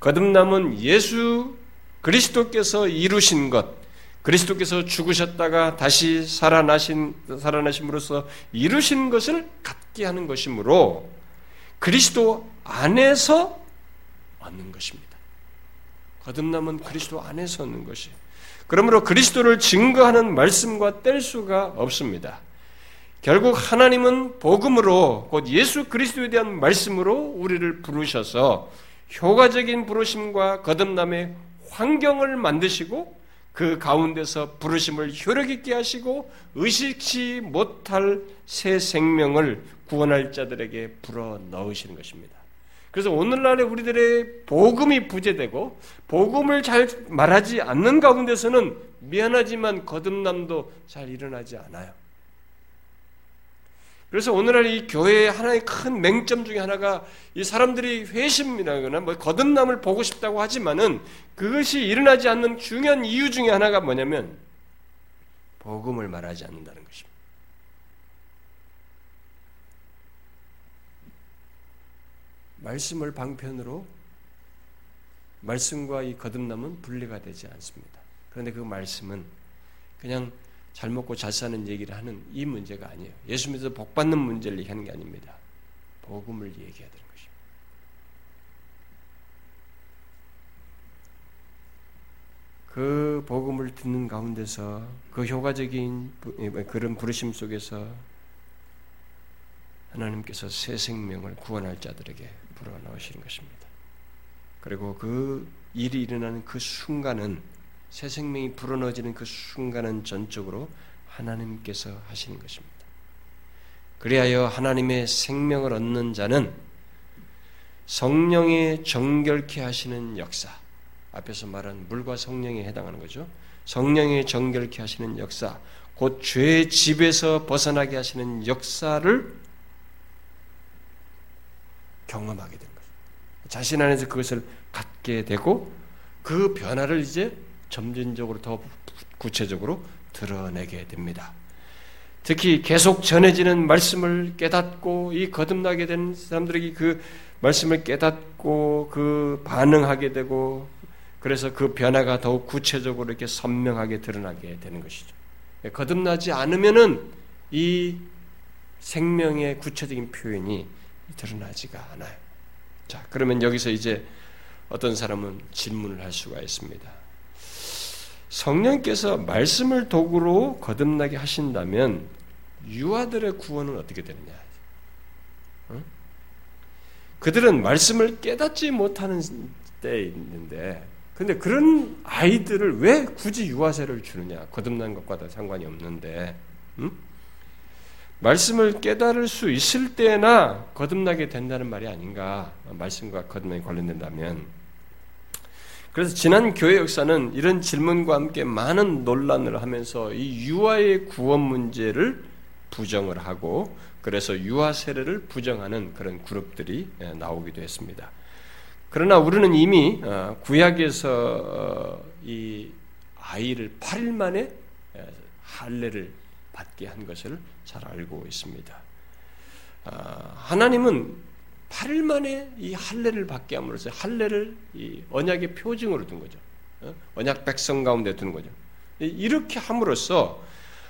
거듭남은 예수 그리스도께서 이루신 것, 그리스도께서 죽으셨다가 다시 살아나신 살아나심으로써 이루신 것을 갖게 하는 것이므로 그리스도 안에서 얻는 것입니다. 거듭남은 그리스도 안에서 얻는 것이. 그러므로 그리스도를 증거하는 말씀과 뗄 수가 없습니다. 결국 하나님은 복음으로 곧 예수 그리스도에 대한 말씀으로 우리를 부르셔서 효과적인 부르심과 거듭남의 환경을 만드시고 그 가운데서 부르심을 효력 있게 하시고 의식치 못할 새 생명을 구원할 자들에게 불어 넣으시는 것입니다. 그래서 오늘날에 우리들의 복음이 부재되고 복음을 잘 말하지 않는 가운데서는 미안하지만 거듭남도 잘 일어나지 않아요. 그래서 오늘날 이 교회의 하나의 큰 맹점 중에 하나가 이 사람들이 회심이라거나 뭐 거듭남을 보고 싶다고 하지만은 그것이 일어나지 않는 중요한 이유 중에 하나가 뭐냐면 복음을 말하지 않는다는 것입니다. 말씀을 방편으로 말씀과 이 거듭남은 분리가 되지 않습니다. 그런데 그 말씀은 그냥 잘 먹고 잘 사는 얘기를 하는 이 문제가 아니에요. 예수 믿어서 복 받는 문제를 얘기하는 게 아닙니다. 복음을 얘기해야 되는 것입니다. 그 복음을 듣는 가운데서 그 효과적인 예, 그런 부르심 속에서 하나님께서 새 생명을 구원할 자들에게 불어넣으시는 것입니다. 그리고 그 일이 일어나는 그 순간은 새 생명이 불어넣어지는 그 순간은 전적으로 하나님께서 하시는 것입니다. 그리하여 하나님의 생명을 얻는 자는 성령의 정결케 하시는 역사, 앞에서 말한 물과 성령에 해당하는 거죠. 성령의 정결케 하시는 역사, 곧 죄의 집에서 벗어나게 하시는 역사를 경험하게 된 거죠. 자신 안에서 그것을 갖게 되고 그 변화를 이제 점진적으로 더 구체적으로 드러내게 됩니다. 특히 계속 전해지는 말씀을 깨닫고 이 거듭나게 된 사람들에게 그 말씀을 깨닫고 그 반응하게 되고 그래서 그 변화가 더욱 구체적으로 이렇게 선명하게 드러나게 되는 것이죠. 거듭나지 않으면은 이 생명의 구체적인 표현이 드러나지가 않아요. 자, 그러면 여기서 이제 어떤 사람은 질문을 할 수가 있습니다. 성령께서 말씀을 도구로 거듭나게 하신다면 유아들의 구원은 어떻게 되느냐? 어? 그들은 말씀을 깨닫지 못하는 때 있는데, 근데 그런 아이들을 왜 굳이 유아세를 주느냐? 거듭난 것과 상관이 없는데, 음? 말씀을 깨달을 수 있을 때나 거듭나게 된다는 말이 아닌가? 말씀과 거듭나게 관련된다면. 그래서 지난 교회 역사는 이런 질문과 함께 많은 논란을 하면서 이 유아의 구원 문제를 부정을 하고 그래서 유아 세례를 부정하는 그런 그룹들이 예, 나오기도 했습니다. 그러나 우리는 이미 어, 구약에서 어, 이 아이를 8일 만에 예, 할례를 받게 한 것을 잘 알고 있습니다. 아, 하나님은 8일 만에 이 할례를 받게 함으로써 할례를 이 언약의 표징으로 둔 거죠. 어? 언약 백성 가운데 두는 거죠. 이렇게 함으로써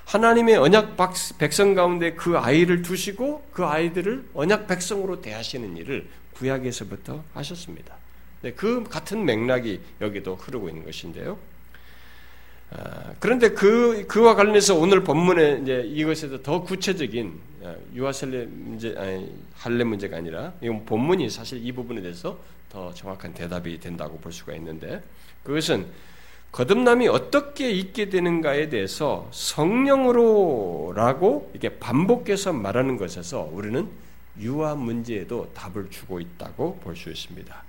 하나님의 언약 백성 가운데 그 아이를 두시고 그 아이들을 언약 백성으로 대하시는 일을 구약에서부터 하셨습니다. 네, 그 같은 맥락이 여기도 흐르고 있는 것인데요. 아, 그런데 그 그와 관련해서 오늘 본문에 이제 이것에서 더 구체적인 아, 유아셀레 문제 아니 할례 문제가 아니라 이건 본문이 사실 이 부분에 대해서 더 정확한 대답이 된다고 볼 수가 있는데 그것은 거듭남이 어떻게 있게 되는가에 대해서 성령으로라고 이게 반복해서 말하는 것에서 우리는 유아 문제에도 답을 주고 있다고 볼 수 있습니다.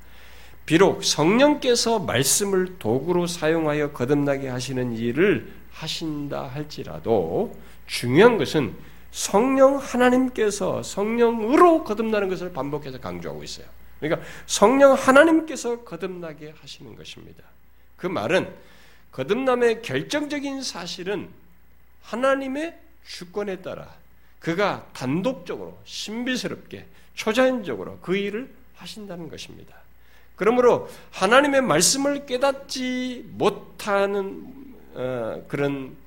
비록 성령께서 말씀을 도구로 사용하여 거듭나게 하시는 일을 하신다 할지라도 중요한 것은 성령 하나님께서 성령으로 거듭나는 것을 반복해서 강조하고 있어요. 그러니까 성령 하나님께서 거듭나게 하시는 것입니다. 그 말은 거듭남의 결정적인 사실은 하나님의 주권에 따라 그가 단독적으로 신비스럽게 초자연적으로 그 일을 하신다는 것입니다. 그러므로 하나님의 말씀을 깨닫지 못하는 어, 그런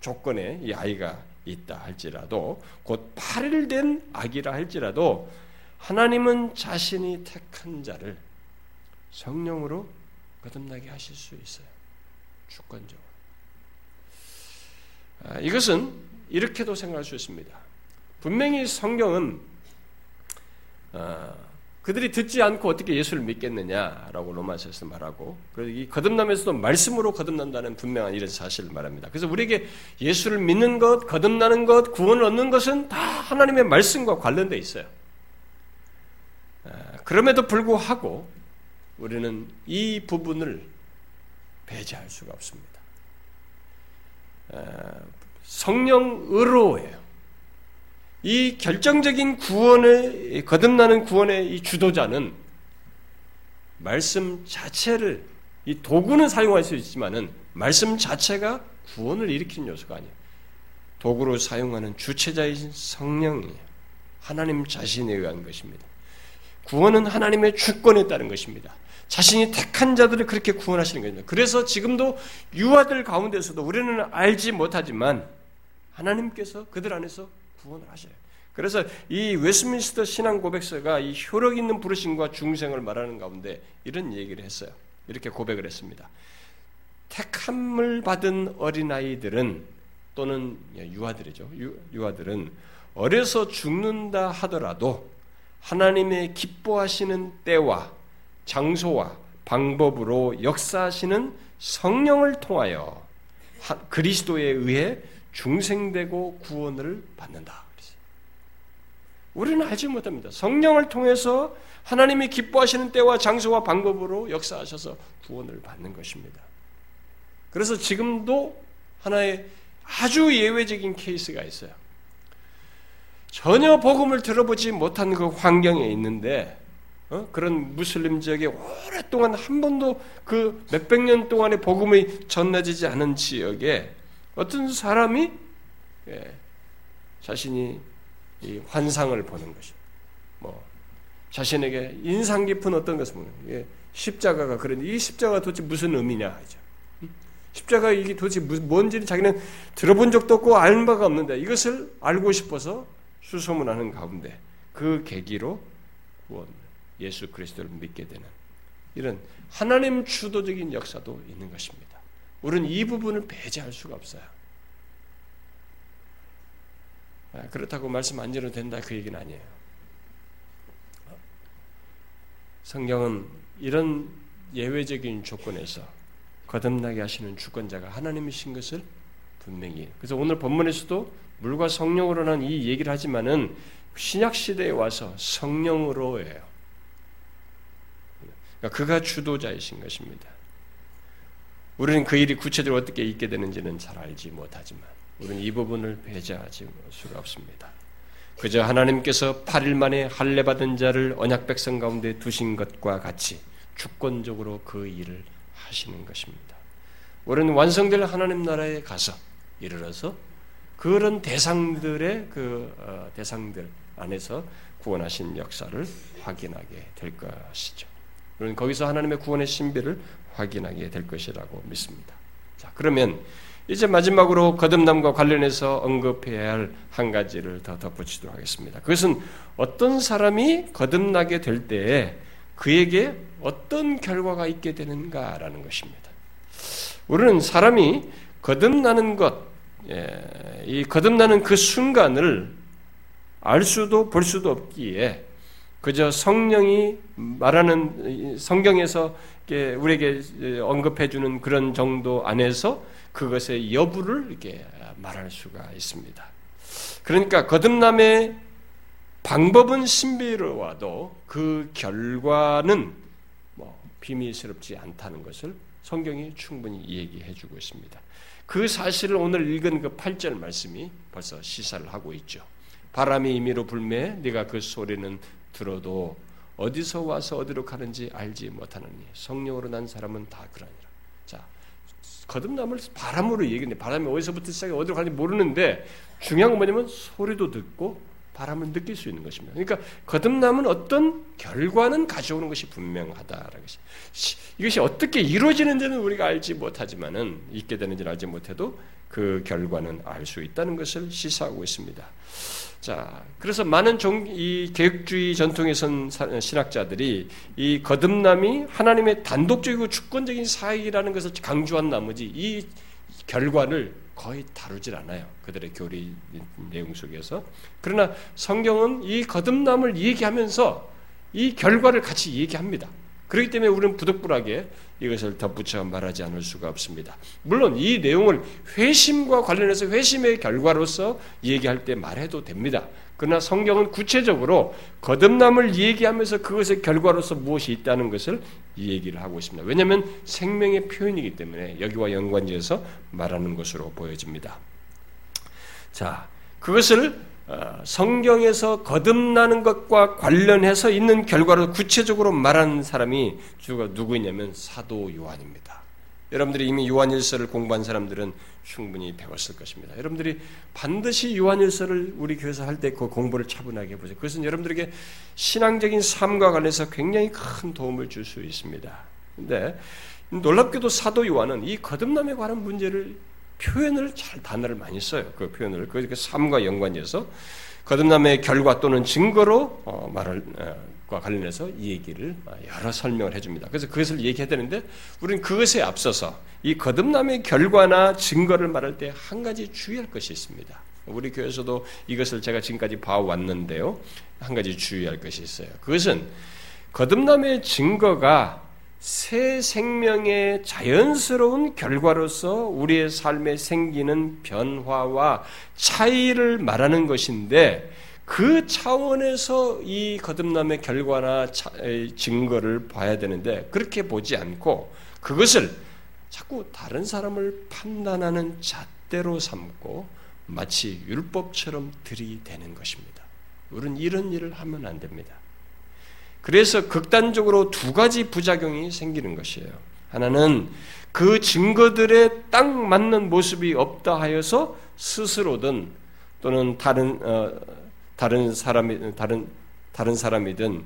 조건에 이 아이가 있다 할지라도 곧 8일 된 아기라 할지라도 하나님은 자신이 택한 자를 성령으로 거듭나게 하실 수 있어요. 주권적으로. 아, 이것은 이렇게도 생각할 수 있습니다. 분명히 성경은 아, 그들이 듣지 않고 어떻게 예수를 믿겠느냐라고 로마서에서 말하고 그리고 이 거듭남에서도 말씀으로 거듭난다는 분명한 이런 사실을 말합니다. 그래서 우리에게 예수를 믿는 것, 거듭나는 것, 구원을 얻는 것은 다 하나님의 말씀과 관련돼 있어요. 아, 그럼에도 불구하고 우리는 이 부분을 배제할 수가 없습니다. 성령의로예요. 이 결정적인 구원의 거듭나는 구원의 이 주도자는 말씀 자체를 이 도구는 사용할 수 있지만은 말씀 자체가 구원을 일으키는 요소가 아니에요. 도구로 사용하는 주체자이신 성령이에요. 하나님 자신에 의한 것입니다. 구원은 하나님의 주권에 따른 것입니다. 자신이 택한 자들을 그렇게 구원하시는 겁니다. 그래서 지금도 유아들 가운데서도 우리는 알지 못하지만 하나님께서 그들 안에서 구원을 하셔요. 그래서 이 웨스민스터 신앙 고백서가 이 효력 있는 부르심과 중생을 말하는 가운데 이런 얘기를 했어요. 이렇게 고백을 했습니다. 택함을 받은 어린아이들은 또는 유아들이죠. 유, 아들은 어려서 죽는다 하더라도 하나님의 기뻐하시는 때와 장소와 방법으로 역사하시는 성령을 통하여 그리스도에 의해 중생되고 구원을 받는다. 우리는 알지 못합니다. 성령을 통해서 하나님이 기뻐하시는 때와 장소와 방법으로 역사하셔서 구원을 받는 것입니다. 그래서 지금도 하나의 아주 예외적인 케이스가 있어요. 전혀 복음을 들어보지 못한 그 환경에 있는데 어? 그런 무슬림 지역에 오랫동안 한 번도 그 몇백 년 동안의 복음이 전해지지 않은 지역에 어떤 사람이 예, 자신이 환상을 보는 것이 뭐 자신에게 인상 깊은 어떤 것을 보는 예, 십자가가 그런데 이 십자가 도대체 무슨 의미냐 하죠. 십자가 이게 도대체 뭔지는 자기는 들어본 적도 없고 알 바가 없는데 이것을 알고 싶어서 수소문하는 가운데 그 계기로 구원 예수 그리스도를 믿게 되는 이런 하나님 주도적인 역사도 있는 것입니다. 우리는 이 부분을 배제할 수가 없어요. 아, 그렇다고 말씀 안 드려도 된다 그 얘기는 아니에요. 성경은 이런 예외적인 조건에서 거듭나게 하시는 주권자가 하나님이신 것을 분명히 그래서 오늘 본문에서도 물과 성령으로는 이 얘기를 하지만은 신약 시대에 와서 성령으로예요. 그러니까 그가 주도자이신 것입니다. 우리는 그 일이 구체적으로 어떻게 있게 되는지는 잘 알지 못하지만 우리는 이 부분을 배제하지 수가 없습니다. 그저 하나님께서 8일 만에 할례 받은 자를 언약 백성 가운데 두신 것과 같이 주권적으로 그 일을 하시는 것입니다. 우리는 완성될 하나님 나라에 가서 이르러서 그런 대상들의 그 어, 대상들 안에서 구원하신 역사를 확인하게 될 것이죠. 그러 거기서 하나님의 구원의 신비를 확인하게 될 것이라고 믿습니다. 자, 그러면 이제 마지막으로 거듭남과 관련해서 언급해야 할 한 가지를 더 덧붙이도록 하겠습니다. 그것은 어떤 사람이 거듭나게 될 때에 그에게 어떤 결과가 있게 되는가라는 것입니다. 우리는 사람이 거듭나는 것, 예, 이 거듭나는 그 순간을 알 수도 볼 수도 없기에 그저 성령이 말하는 성경에서 우리에게 언급해 주는 그런 정도 안에서 그것의 여부를 이렇게 말할 수가 있습니다. 그러니까 거듭남의 방법은 신비로워도 그 결과는 뭐 비밀스럽지 않다는 것을 성경이 충분히 얘기해 주고 있습니다. 그 사실을 오늘 읽은 그 8절 말씀이 벌써 시사를 하고 있죠. 바람이 임의로 불매 네가 그 소리는 들어도 어디서 와서 어디로 가는지 알지 못하느니 성령으로 난 사람은 다 그러니라. 자, 거듭남을 바람으로 얘기했는데 바람이 어디서부터 시작해 어디로 가는지 모르는데 중요한 건 뭐냐면 소리도 듣고 바람을 느낄 수 있는 것입니다. 그러니까 거듭남은 어떤 결과는 가져오는 것이 분명하다라는 것이 이것이 어떻게 이루어지는지는 우리가 알지 못하지만은 있게 되는지는 알지 못해도 그 결과는 알 수 있다는 것을 시사하고 있습니다. 자, 그래서 많은 종, 이 계획주의 전통에 선 신학자들이 이 거듭남이 하나님의 단독적이고 주권적인 사역이라는 것을 강조한 나머지 이 결과를 거의 다루질 않아요. 그들의 교리 내용 속에서. 그러나 성경은 이 거듭남을 얘기하면서 이 결과를 같이 얘기합니다. 그렇기 때문에 우리는 부득불하게 이것을 덧붙여 말하지 않을 수가 없습니다. 물론 이 내용을 회심과 관련해서 회심의 결과로서 얘기할 때 말해도 됩니다. 그러나 성경은 구체적으로 거듭남을 얘기하면서 그것의 결과로서 무엇이 있다는 것을 얘기를 하고 있습니다. 왜냐하면 생명의 표현이기 때문에 여기와 연관지어서 말하는 것으로 보여집니다. 자, 그것을 어, 성경에서 거듭나는 것과 관련해서 있는 결과로 구체적으로 말하는 사람이 주가 누구냐면 사도 요한입니다. 여러분들이 이미 요한일서를 공부한 사람들은 충분히 배웠을 것입니다. 여러분들이 반드시 요한일서를 우리 교회에서 할 때 그 공부를 차분하게 해보세요. 그것은 여러분들에게 신앙적인 삶과 관련해서 굉장히 큰 도움을 줄 수 있습니다. 근데 놀랍게도 사도 요한은 이 거듭남에 관한 문제를 표현을 잘 단어를 많이 써요. 그 표현을 그 삶과 연관해서 거듭남의 결과 또는 증거로 어, 말을 어, 과 관련해서 이 얘기를 여러 설명을 해줍니다. 그래서 그것을 얘기해야 되는데 우리는 그것에 앞서서 이 거듭남의 결과나 증거를 말할 때 한 가지 주의할 것이 있습니다. 우리 교회에서도 이것을 제가 지금까지 봐왔는데요. 한 가지 주의할 것이 있어요. 그것은 거듭남의 증거가 새 생명의 자연스러운 결과로서 우리의 삶에 생기는 변화와 차이를 말하는 것인데 그 차원에서 이 거듭남의 결과나 증거를 봐야 되는데 그렇게 보지 않고 그것을 자꾸 다른 사람을 판단하는 잣대로 삼고 마치 율법처럼 들이대는 것입니다. 우리는 이런 일을 하면 안 됩니다. 그래서 극단적으로 두 가지 부작용이 생기는 것이에요. 하나는 그 증거들에 딱 맞는 모습이 없다 하여서 스스로든 또는 다른 어, 다른 사람이 다른 다른 사람이든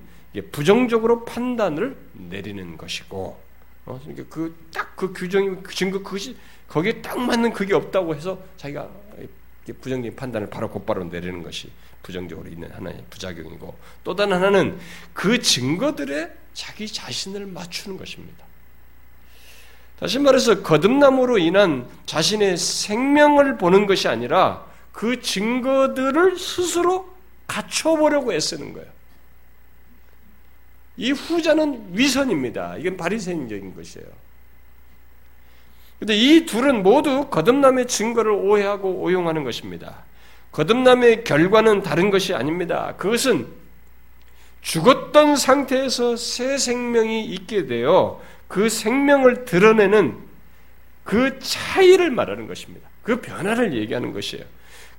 부정적으로 판단을 내리는 것이고 어, 그러니까 그딱 그 규정이 그 증거 그것이 거기에 딱 맞는 그게 없다고 해서 자기가 부정적인 판단을 바로 곧바로 내리는 것이 부정적으로 있는 하나의 부작용이고 또 다른 하나는 그 증거들에 자기 자신을 맞추는 것입니다. 다시 말해서 거듭남으로 인한 자신의 생명을 보는 것이 아니라 그 증거들을 스스로 갖춰보려고 애쓰는 거예요. 이 후자는 위선입니다. 이건 바리새인적인 것이에요. 근데 이 둘은 모두 거듭남의 증거를 오해하고 오용하는 것입니다. 거듭남의 결과는 다른 것이 아닙니다. 그것은 죽었던 상태에서 새 생명이 있게 되어 그 생명을 드러내는 그 차이를 말하는 것입니다. 그 변화를 얘기하는 것이에요.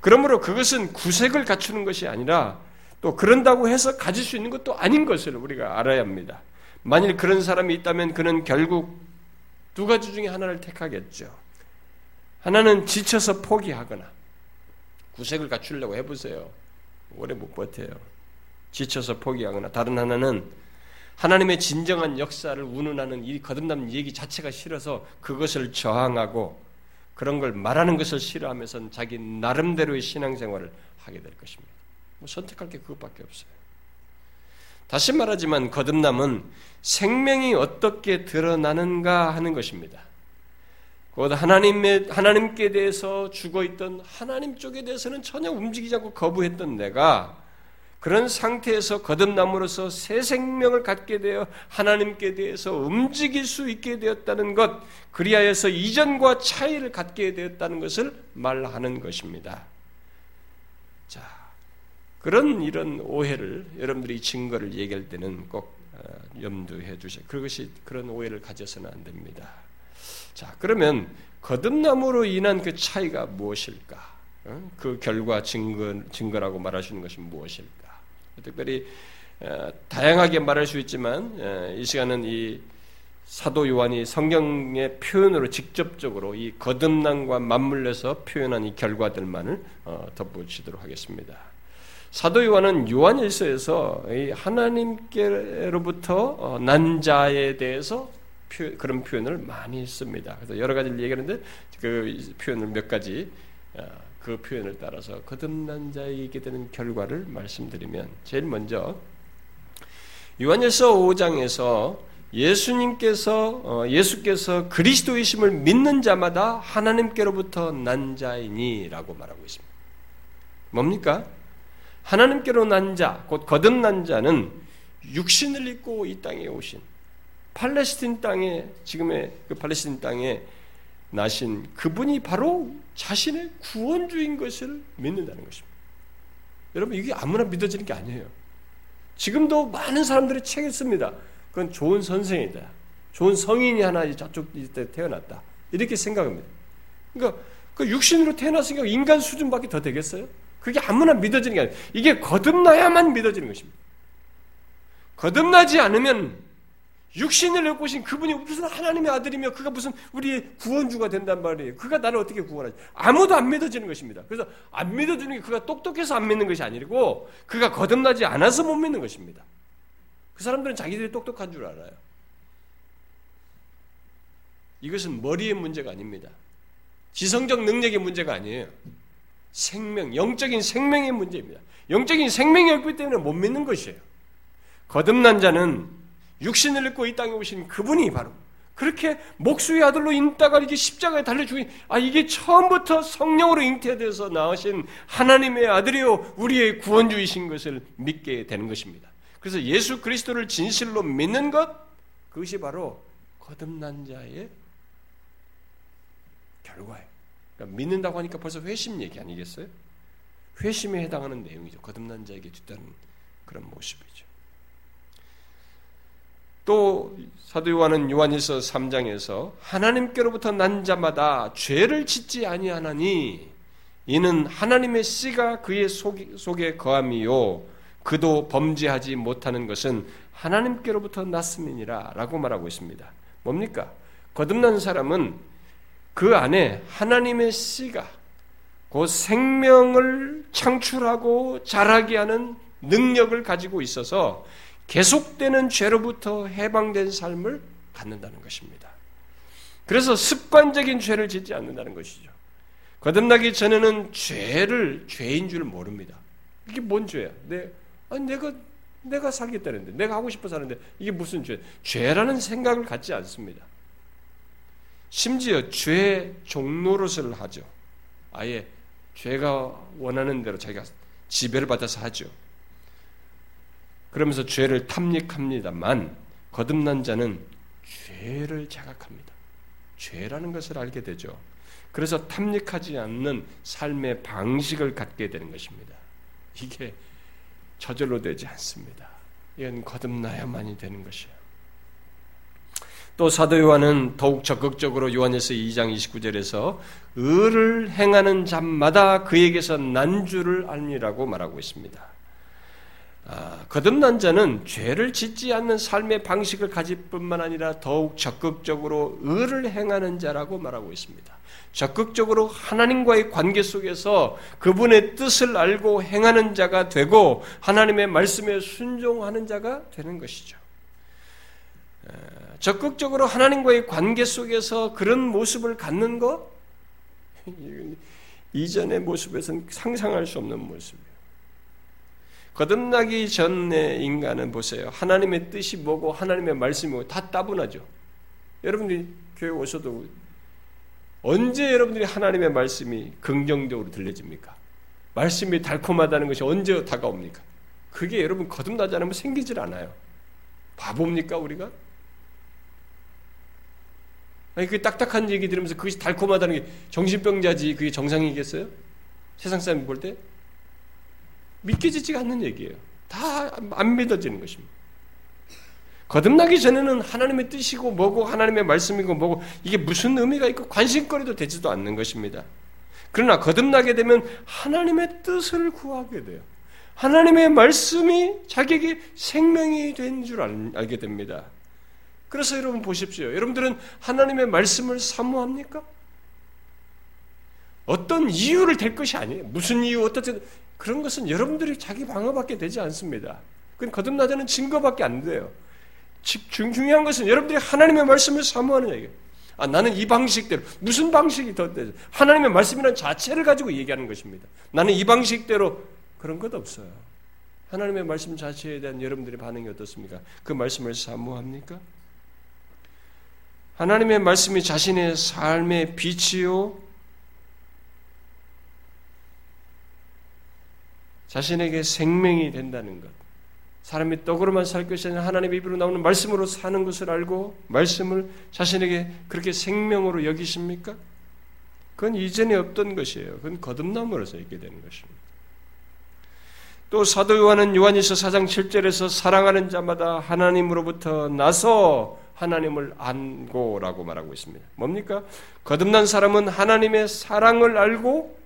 그러므로 그것은 구색을 갖추는 것이 아니라 또 그런다고 해서 가질 수 있는 것도 아닌 것을 우리가 알아야 합니다. 만일 그런 사람이 있다면 그는 결국 두 가지 중에 하나를 택하겠죠. 하나는 지쳐서 포기하거나 구색을 갖추려고 해보세요. 오래 못 버텨요. 지쳐서 포기하거나 다른 하나는 하나님의 진정한 역사를 운운하는 이 거듭남 얘기 자체가 싫어서 그것을 저항하고 그런 걸 말하는 것을 싫어하면서 자기 나름대로의 신앙생활을 하게 될 것입니다. 뭐 선택할 게 그것밖에 없어요. 다시 말하지만 거듭남은 생명이 어떻게 드러나는가 하는 것입니다. 곧 하나님의 하나님께 대해서 죽어 있던 하나님 쪽에 대해서는 전혀 움직이지 않고 거부했던 내가 그런 상태에서 거듭남으로써 새 생명을 갖게 되어 하나님께 대해서 움직일 수 있게 되었다는 것, 그리하여서 이전과 차이를 갖게 되었다는 것을 말하는 것입니다. 자, 그런 이런 오해를 여러분들이 증거를 얘기할 때는 꼭 어, 염두해 주세요. 그것이 그런 오해를 가져서는 안 됩니다. 자, 그러면 거듭남으로 인한 그 차이가 무엇일까? 어? 그 결과 증거, 증거라고 있는 것이 무엇일까? 특별히 어, 다양하게 말할 수 있지만 어, 이 시간은 이 사도 요한이 성경의 표현으로 직접적으로 이 거듭남과 맞물려서 표현한 이 결과들만을 어, 덧붙이도록 하겠습니다. 사도 요한은 요한일서에서 하나님께로부터 난 자에 대해서 그런 표현을 많이 했습니다. 그래서 여러 가지를 얘기하는데 그 표현을 몇 가지 그 표현을 따라서 거듭난 자에게 되는 결과를 말씀드리면 제일 먼저 요한일서 5장에서 예수님께서 어, 예수께서 그리스도이심을 믿는 자마다 하나님께로부터 난 자이니라고 말하고 있습니다. 뭡니까? 하나님께로 난 자, 곧 거듭난 자는 육신을 입고 이 땅에 오신 팔레스틴 땅에 지금의 그 팔레스틴 땅에 나신 그분이 바로 자신의 구원주인 것을 믿는다는 것입니다. 여러분 이게 아무나 믿어지는 게 아니에요. 지금도 많은 사람들이 책을 씁니다. 그건 좋은 선생이다. 좋은 성인이 하나 저쪽 때 태어났다. 이렇게 생각합니다. 그러니까 그 육신으로 태어났으니까 인간 수준밖에 더 되겠어요? 그게 아무나 믿어지는 게 아니에요. 이게 거듭나야만 믿어지는 것입니다. 거듭나지 않으면 육신을 입고 오신 그분이 무슨 하나님의 아들이며 그가 무슨 우리의 구원주가 된단 말이에요. 그가 나를 어떻게 구원하지? 아무도 안 믿어지는 것입니다. 그래서 안 믿어주는 게 그가 똑똑해서 안 믿는 것이 아니고 그가 거듭나지 않아서 못 믿는 것입니다. 그 사람들은 자기들이 똑똑한 줄 알아요. 이것은 머리의 문제가 아닙니다. 지성적 능력의 문제가 아니에요. 생명, 영적인 생명의 문제입니다. 영적인 생명이 없기 때문에 못 믿는 것이에요. 거듭난 자는 육신을 입고 이 땅에 오신 그분이 바로 그렇게 목수의 아들로 인다가 이게 십자가에 달려 죽인 아 이게 처음부터 성령으로 잉태돼서 나오신 하나님의 아들이요 우리의 구원주이신 것을 믿게 되는 것입니다. 그래서 예수 그리스도를 진실로 믿는 것 그것이 바로 거듭난 자의 결과예요. 그러니까 믿는다고 하니까 벌써 회심 얘기 아니겠어요? 회심에 해당하는 내용이죠. 거듭난 자에게 뒤따른 그런 모습이죠. 또 사도 요한은 요한일서 3장에서 하나님께로부터 난 자마다 죄를 짓지 아니하나니 이는 하나님의 씨가 그의 속에 거함이요 그도 범죄하지 못하는 것은 하나님께로부터 났음이니라 라고 말하고 있습니다. 뭡니까? 거듭난 사람은 그 안에 하나님의 씨가 그 생명을 창출하고 자라게 하는 능력을 가지고 있어서 계속되는 죄로부터 해방된 삶을 갖는다는 것입니다. 그래서 습관적인 죄를 짓지 않는다는 것이죠. 거듭나기 전에는 죄를 죄인 줄 모릅니다. 이게 뭔 죄야? 내, 아니, 내가 내가 살겠다는데, 내가 하고 싶어 사는데 이게 무슨 죄? 죄라는 생각을 갖지 않습니다. 심지어 죄 종노릇을 하죠. 아예 죄가 원하는 대로 자기가 지배를 받아서 하죠. 그러면서 죄를 탐닉합니다만 거듭난 자는 죄를 자각합니다. 죄라는 것을 알게 되죠. 그래서 탐닉하지 않는 삶의 방식을 갖게 되는 것입니다. 이게 저절로 되지 않습니다. 이건 거듭나야만이 되는 것이에요. 또 사도 요한은 더욱 적극적으로 요한에서 2장 29절에서 의를 행하는 자마다 그에게서 난 줄을 알미라고 말하고 있습니다. 아, 거듭난 자는 죄를 짓지 않는 삶의 방식을 가질 뿐만 아니라 더욱 적극적으로 의를 행하는 자라고 말하고 있습니다. 적극적으로 하나님과의 관계 속에서 그분의 뜻을 알고 행하는 자가 되고 하나님의 말씀에 순종하는 자가 되는 것이죠. 적극적으로 하나님과의 관계 속에서 그런 모습을 갖는 것 이전의 모습에서는 상상할 수 없는 모습이에요. 거듭나기 전의 인간은 보세요. 하나님의 뜻이 뭐고 하나님의 말씀이 뭐고 다 따분하죠. 여러분들이 교회 오셔도 언제 여러분들이 하나님의 말씀이 긍정적으로 들려집니까? 말씀이 달콤하다는 것이 언제 다가옵니까? 그게 여러분 거듭나지 않으면 생기질 않아요. 바보입니까 우리가? 아니 그 딱딱한 얘기 들으면서 그것이 달콤하다는 게 정신병자지 그게 정상이겠어요? 세상 사람 볼 때? 믿겨지지가 않는 얘기예요. 다 안 믿어지는 것입니다. 거듭나기 전에는 하나님의 뜻이고 뭐고 하나님의 말씀이고 뭐고 이게 무슨 의미가 있고 관심거리도 되지도 않는 것입니다. 그러나 거듭나게 되면 하나님의 뜻을 구하게 돼요. 하나님의 말씀이 자기에게 생명이 된 줄 알게 됩니다. 그래서 여러분 보십시오. 여러분들은 하나님의 말씀을 사모합니까? 어떤 이유를 댈 것이 아니에요. 무슨 이유, 어떻든 그런 것은 여러분들이 자기 방어밖에 되지 않습니다. 그건 거듭나자는 증거밖에 안 돼요. 중요한 것은 여러분들이 하나님의 말씀을 사모하는 얘기예요. 아, 나는 이 방식대로 무슨 방식이 더 되죠? 하나님의 말씀이라는 자체를 가지고 얘기하는 것입니다. 나는 이 방식대로 그런 것 없어요. 하나님의 말씀 자체에 대한 여러분들의 반응이 어떻습니까? 그 말씀을 사모합니까? 하나님의 말씀이 자신의 삶의 빛이요, 자신에게 생명이 된다는 것. 사람이 떡으로만 살 것이 아니라 하나님의 입으로 나오는 말씀으로 사는 것을 알고 말씀을 자신에게 그렇게 생명으로 여기십니까? 그건 이전에 없던 것이에요. 그건 거듭남으로서 있게 되는 것입니다. 또 사도 요한은 요한일서 4장 7절에서 사랑하는 자마다 하나님으로부터 나서 하나님을 안고라고 말하고 있습니다. 뭡니까? 거듭난 사람은 하나님의 사랑을 알고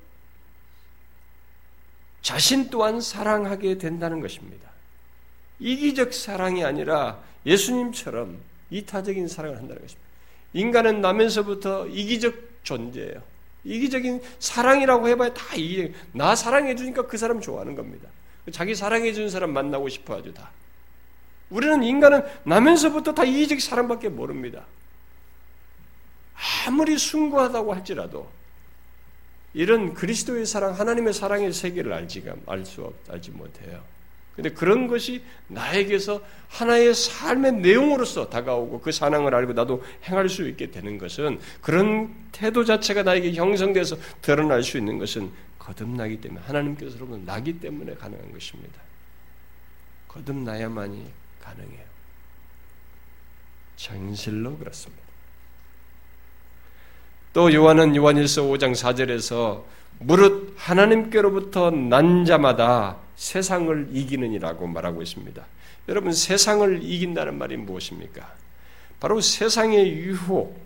자신 또한 사랑하게 된다는 것입니다. 이기적 사랑이 아니라 예수님처럼 이타적인 사랑을 한다는 것입니다. 인간은 나면서부터 이기적 존재예요. 이기적인 사랑이라고 해봐야 다 이해. 나 사랑해 주니까 그 사람 좋아하는 겁니다. 자기 사랑해 주는 사람 만나고 싶어 하죠 다. 우리는 인간은 나면서부터 다 이기적 사랑밖에 모릅니다. 아무리 숭고하다고 할지라도 이런 그리스도의 사랑, 하나님의 사랑의 세계를 알지가 알수 없, 알지 못해요. 근데 그런 것이 나에게서 하나의 삶의 내용으로서 다가오고 그 사랑을 알고 나도 행할 수 있게 되는 것은 그런 태도 자체가 나에게 형성돼서 드러날 수 있는 것은 거듭나기 때문에 하나님께서로부터 나기 때문에 가능한 것입니다. 거듭나야만이 가능해요. 정실로 그렇습니다. 또 요한은 요한일서 5장 4절에서 무릇 하나님께로부터 난 자마다 세상을 이기는이라고 말하고 있습니다. 여러분 세상을 이긴다는 말이 무엇입니까? 바로 세상의 유혹,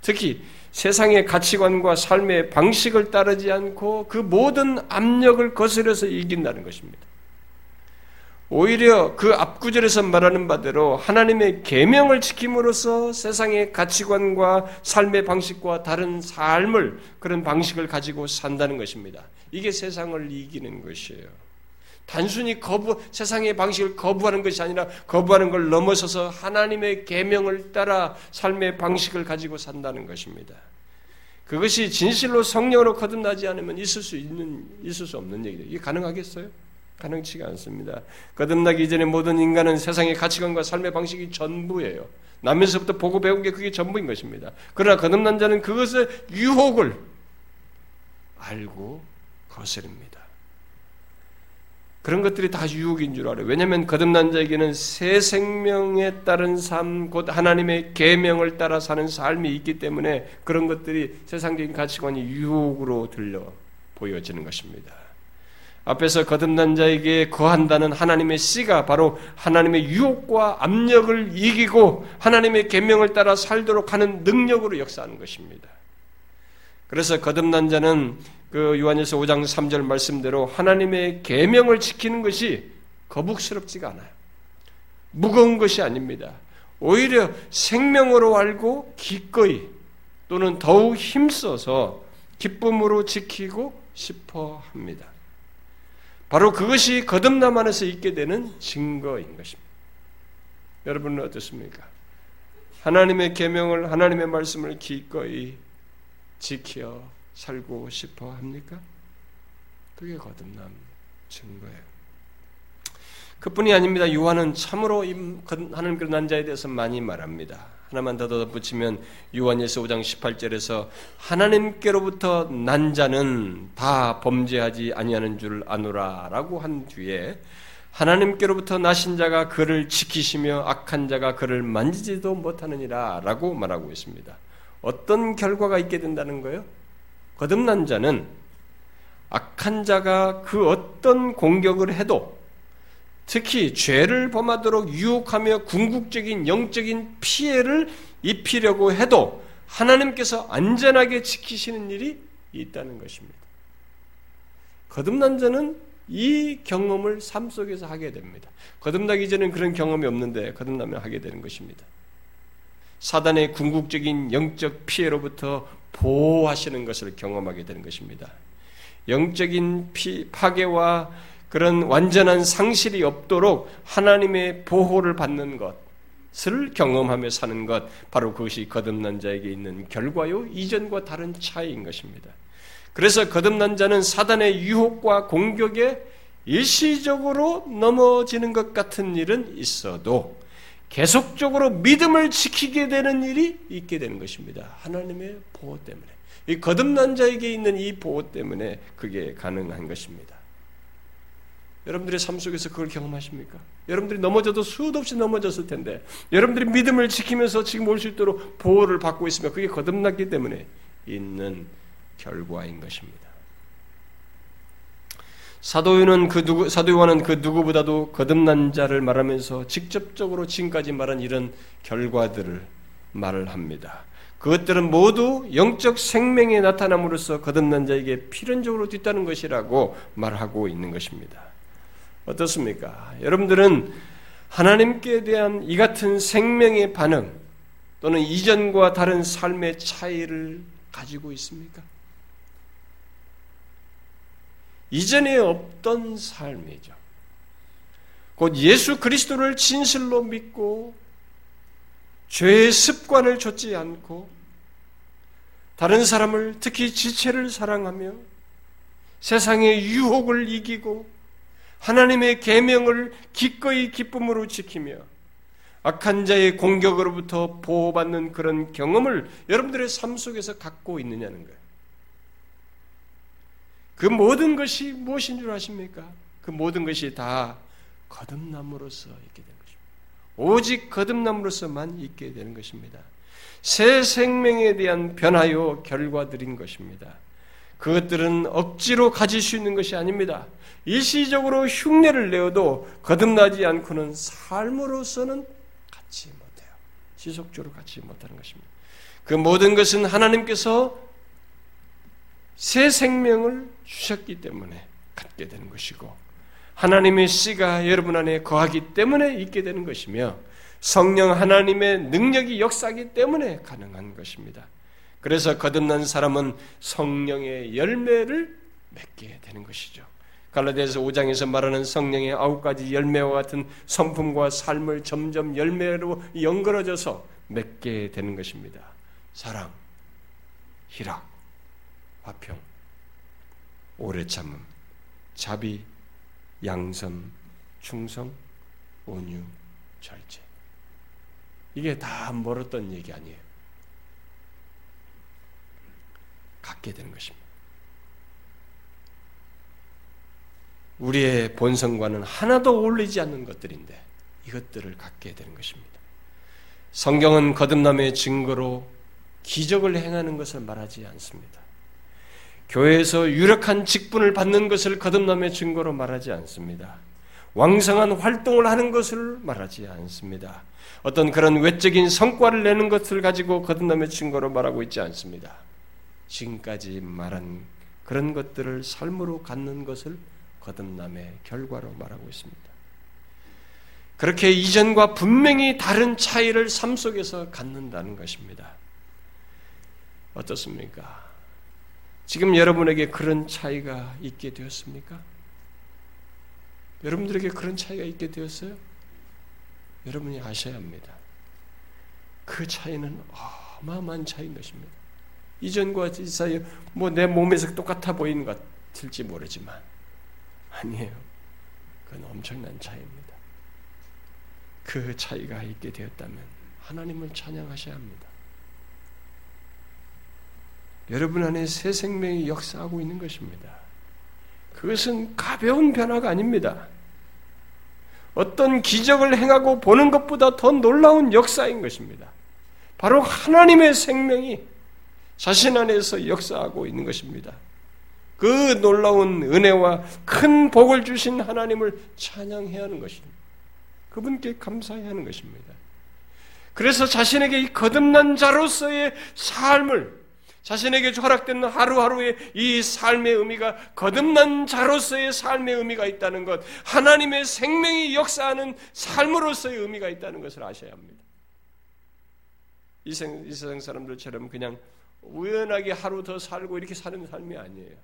특히 세상의 가치관과 삶의 방식을 따르지 않고 그 모든 압력을 거스려서 이긴다는 것입니다. 오히려 그 앞구절에서 말하는 바대로 하나님의 계명을 지킴으로써 세상의 가치관과 삶의 방식과 다른 삶을 그런 방식을 가지고 산다는 것입니다. 이게 세상을 이기는 것이에요. 단순히 거부 세상의 방식을 거부하는 것이 아니라 거부하는 걸 넘어서서 하나님의 계명을 따라 삶의 방식을 가지고 산다는 것입니다. 그것이 진실로 성령으로 거듭나지 않으면 있을 수 있는 있을 수 없는 얘기죠. 이게 가능하겠어요? 가능치가 않습니다. 거듭나기 이전에 모든 인간은 세상의 가치관과 삶의 방식이 전부예요. 나면서부터 보고 배운 게 그게 전부인 것입니다. 그러나 거듭난 자는 그것의 유혹을 알고 거스릅니다. 그런 것들이 다 유혹인 줄 알아요. 왜냐하면 거듭난 자에게는 새 생명에 따른 삶, 곧 하나님의 계명을 따라 사는 삶이 있기 때문에 그런 것들이 세상적인 가치관이 유혹으로 들려 보여지는 것입니다. 앞에서 거듭난 자에게 거한다는 하나님의 씨가 바로 하나님의 유혹과 압력을 이기고 하나님의 계명을 따라 살도록 하는 능력으로 역사하는 것입니다. 그래서 거듭난 자는 그 요한일서 5장 3절 말씀대로 하나님의 계명을 지키는 것이 거북스럽지가 않아요. 무거운 것이 아닙니다. 오히려 생명으로 알고 기꺼이 또는 더욱 힘써서 기쁨으로 지키고 싶어 합니다. 바로 그것이 거듭남 안에서 있게 되는 증거인 것입니다. 여러분은 어떻습니까? 하나님의 계명을 하나님의 말씀을 기꺼이 지켜 살고 싶어 합니까? 그게 거듭남 증거예요. 그뿐이 아닙니다. 요한은 참으로 하나님께로 난 자에 대해서 많이 말합니다. 하나만 더 덧붙이면 요한일서 5장 18절에서 하나님께로부터 난 자는 다 범죄하지 아니하는 줄 아노라라고 한 뒤에 하나님께로부터 나신 자가 그를 지키시며 악한 자가 그를 만지지도 못하느니라라고 말하고 있습니다. 어떤 결과가 있게 된다는 거예요? 거듭난 자는 악한 자가 그 어떤 공격을 해도 특히 죄를 범하도록 유혹하며 궁극적인 영적인 피해를 입히려고 해도 하나님께서 안전하게 지키시는 일이 있다는 것입니다. 거듭난 자는 이 경험을 삶 속에서 하게 됩니다. 거듭나기 전엔 그런 경험이 없는데 거듭나면 하게 되는 것입니다. 사단의 궁극적인 영적 피해로부터 보호하시는 것을 경험하게 되는 것입니다. 영적인 피, 파괴와 그런 완전한 상실이 없도록 하나님의 보호를 받는 것을 경험하며 사는 것, 바로 그것이 거듭난 자에게 있는 결과요, 이전과 다른 차이인 것입니다. 그래서 거듭난 자는 사단의 유혹과 공격에 일시적으로 넘어지는 것 같은 일은 있어도 계속적으로 믿음을 지키게 되는 일이 있게 되는 것입니다. 하나님의 보호 때문에. 이 거듭난 자에게 있는 이 보호 때문에 그게 가능한 것입니다. 여러분들의 삶 속에서 그걸 경험하십니까? 여러분들이 넘어져도 수도 없이 넘어졌을 텐데 여러분들이 믿음을 지키면서 지금 올 수 있도록 보호를 받고 있으면 그게 거듭났기 때문에 있는 결과인 것입니다. 사도요는 그 누구 사도 요한은 그 누구보다도 거듭난 자를 말하면서 직접적으로 지금까지 말한 이런 결과들을 말을 합니다. 그것들은 모두 영적 생명에 나타남으로써 거듭난 자에게 필연적으로 뒤따는 것이라고 말하고 있는 것입니다. 어떻습니까? 여러분들은 하나님께 대한 이 같은 생명의 반응 또는 이전과 다른 삶의 차이를 가지고 있습니까? 이전에 없던 삶이죠. 곧 예수 그리스도를 진실로 믿고 죄의 습관을 좇지 않고 다른 사람을 특히 지체를 사랑하며 세상의 유혹을 이기고 하나님의 계명을 기꺼이 기쁨으로 지키며 악한 자의 공격으로부터 보호받는 그런 경험을 여러분들의 삶 속에서 갖고 있느냐는 거예요. 그 모든 것이 무엇인 줄 아십니까? 그 모든 것이 다 거듭남으로써 있게 되는 것입니다. 오직 거듭남으로서만 있게 되는 것입니다. 새 생명에 대한 변화요 결과들인 것입니다. 그것들은 억지로 가질 수 있는 것이 아닙니다. 일시적으로 흉내를 내어도 거듭나지 않고는 삶으로서는 갖지 못해요. 지속적으로 갖지 못하는 것입니다. 그 모든 것은 하나님께서 새 생명을 주셨기 때문에 갖게 되는 것이고 하나님의 씨가 여러분 안에 거하기 때문에 있게 되는 것이며 성령 하나님의 능력이 역사하기 때문에 가능한 것입니다. 그래서 거듭난 사람은 성령의 열매를 맺게 되는 것이죠. 갈라디아서 5장에서 말하는 성령의 아홉 가지 열매와 같은 성품과 삶을 점점 열매로 연결어져서 맺게 되는 것입니다. 사랑, 희락, 화평, 오래 참음, 자비, 양선, 충성, 온유, 절제. 이게 다 멀었던 얘기 아니에요. 갖게 되는 것입니다. 우리의 본성과는 하나도 어울리지 않는 것들인데 이것들을 갖게 되는 것입니다. 성경은 거듭남의 증거로 기적을 행하는 것을 말하지 않습니다. 교회에서 유력한 직분을 받는 것을 거듭남의 증거로 말하지 않습니다. 왕성한 활동을 하는 것을 말하지 않습니다. 어떤 그런 외적인 성과를 내는 것을 가지고 거듭남의 증거로 말하고 있지 않습니다. 지금까지 말한 그런 것들을 삶으로 갖는 것을 거듭남의 결과로 말하고 있습니다. 그렇게 이전과 분명히 다른 차이를 삶 속에서 갖는다는 것입니다. 어떻습니까? 지금 여러분에게 그런 차이가 있게 되었습니까? 여러분들에게 그런 차이가 있게 되었어요? 여러분이 아셔야 합니다. 그 차이는 어마어마한 차이인 것입니다. 이전과 사이 뭐내 몸에서 똑같아 보이는 것 같을지 모르지만 아니에요. 그건 엄청난 차이입니다. 그 차이가 있게 되었다면 하나님을 찬양하셔야 합니다. 여러분 안에 새 생명이 역사하고 있는 것입니다. 그것은 가벼운 변화가 아닙니다. 어떤 기적을 행하고 보는 것보다 더 놀라운 역사인 것입니다. 바로 하나님의 생명이 자신 안에서 역사하고 있는 것입니다. 그 놀라운 은혜와 큰 복을 주신 하나님을 찬양해야 하는 것입니다. 그분께 감사해야 하는 것입니다. 그래서 자신에게 이 거듭난 자로서의 삶을 자신에게 허락된 하루하루의 이 삶의 의미가 거듭난 자로서의 삶의 의미가 있다는 것, 하나님의 생명이 역사하는 삶으로서의 의미가 있다는 것을 아셔야 합니다. 이, 세상 사람들처럼 그냥 우연하게 하루 더 살고 이렇게 사는 삶이 아니에요.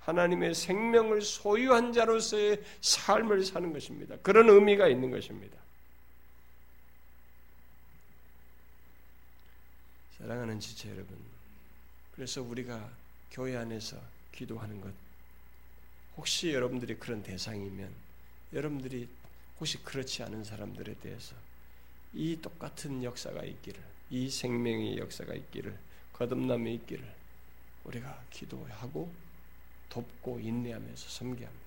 하나님의 생명을 소유한 자로서의 삶을 사는 것입니다. 그런 의미가 있는 것입니다. 사랑하는 지체 여러분, 그래서 우리가 교회 안에서 기도하는 것, 혹시 여러분들이 그런 대상이면 여러분들이 혹시 그렇지 않은 사람들에 대해서 이 똑같은 역사가 있기를, 이 생명의 역사가 있기를, 거듭남이 있기를 우리가 기도하고 돕고 인내하면서 섬기합니다.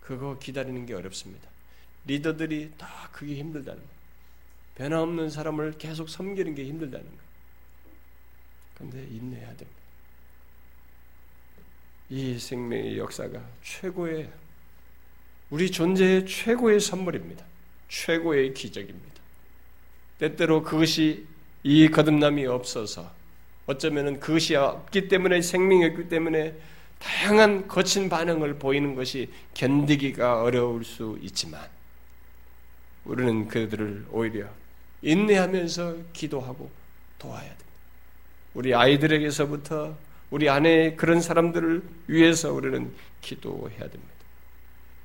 그거 기다리는 게 어렵습니다. 리더들이 다 그게 힘들다는 거예요. 변화없는 사람을 계속 섬기는 게 힘들다는 거예요. 근데 인내해야 됩니다. 이 생명의 역사가 최고의 우리 존재의 최고의 선물입니다. 최고의 기적입니다. 때때로 그것이 이 거듭남이 없어서 어쩌면은 그것이 없기 때문에 생명이 없기 때문에 다양한 거친 반응을 보이는 것이 견디기가 어려울 수 있지만 우리는 그들을 오히려 인내하면서 기도하고 도와야 됩니다. 우리 아이들에게서부터 우리 안에 그런 사람들을 위해서 우리는 기도해야 됩니다.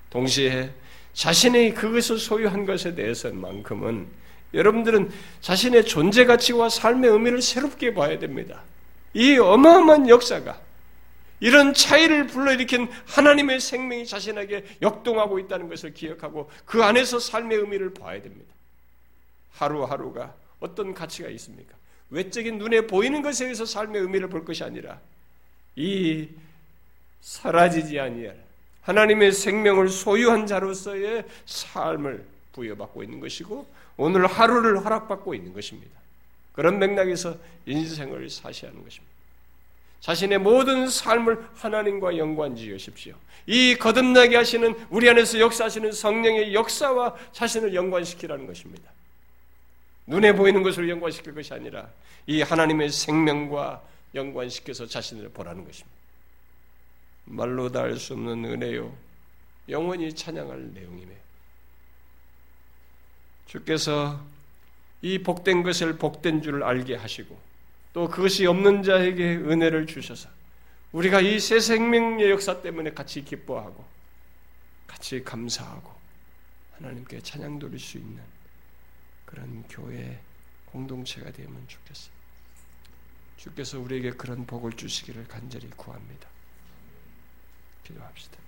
동시에 자신의 그것을 소유한 것에 대해서만큼은 여러분들은 자신의 존재 가치와 삶의 의미를 새롭게 봐야 됩니다. 이 어마어마한 역사가 이런 차이를 불러일으킨 하나님의 생명이 자신에게 역동하고 있다는 것을 기억하고 그 안에서 삶의 의미를 봐야 됩니다. 하루하루가 어떤 가치가 있습니까? 외적인 눈에 보이는 것에 의해서 삶의 의미를 볼 것이 아니라 이 사라지지 아니할 하나님의 생명을 소유한 자로서의 삶을 부여받고 있는 것이고 오늘 하루를 허락받고 있는 것입니다. 그런 맥락에서 인생을 사시하는 것입니다. 자신의 모든 삶을 하나님과 연관 지으십시오. 이 거듭나게 하시는 우리 안에서 역사하시는 성령의 역사와 자신을 연관시키라는 것입니다. 눈에 보이는 것으로 연관시킬 것이 아니라 이 하나님의 생명과 연관시켜서 자신을 보라는 것입니다. 말로 다할수 없는 은혜요. 영원히 찬양할 내용이네. 주께서 이 복된 것을 복된 줄을 알게 하시고 또 그것이 없는 자에게 은혜를 주셔서 우리가 이 새 생명의 역사 때문에 같이 기뻐하고 같이 감사하고 하나님께 찬양 돌릴 수 있는 그런 교회 공동체가 되면 좋겠습니다. 주께서 우리에게 그런 복을 주시기를 간절히 구합니다. 기도합시다.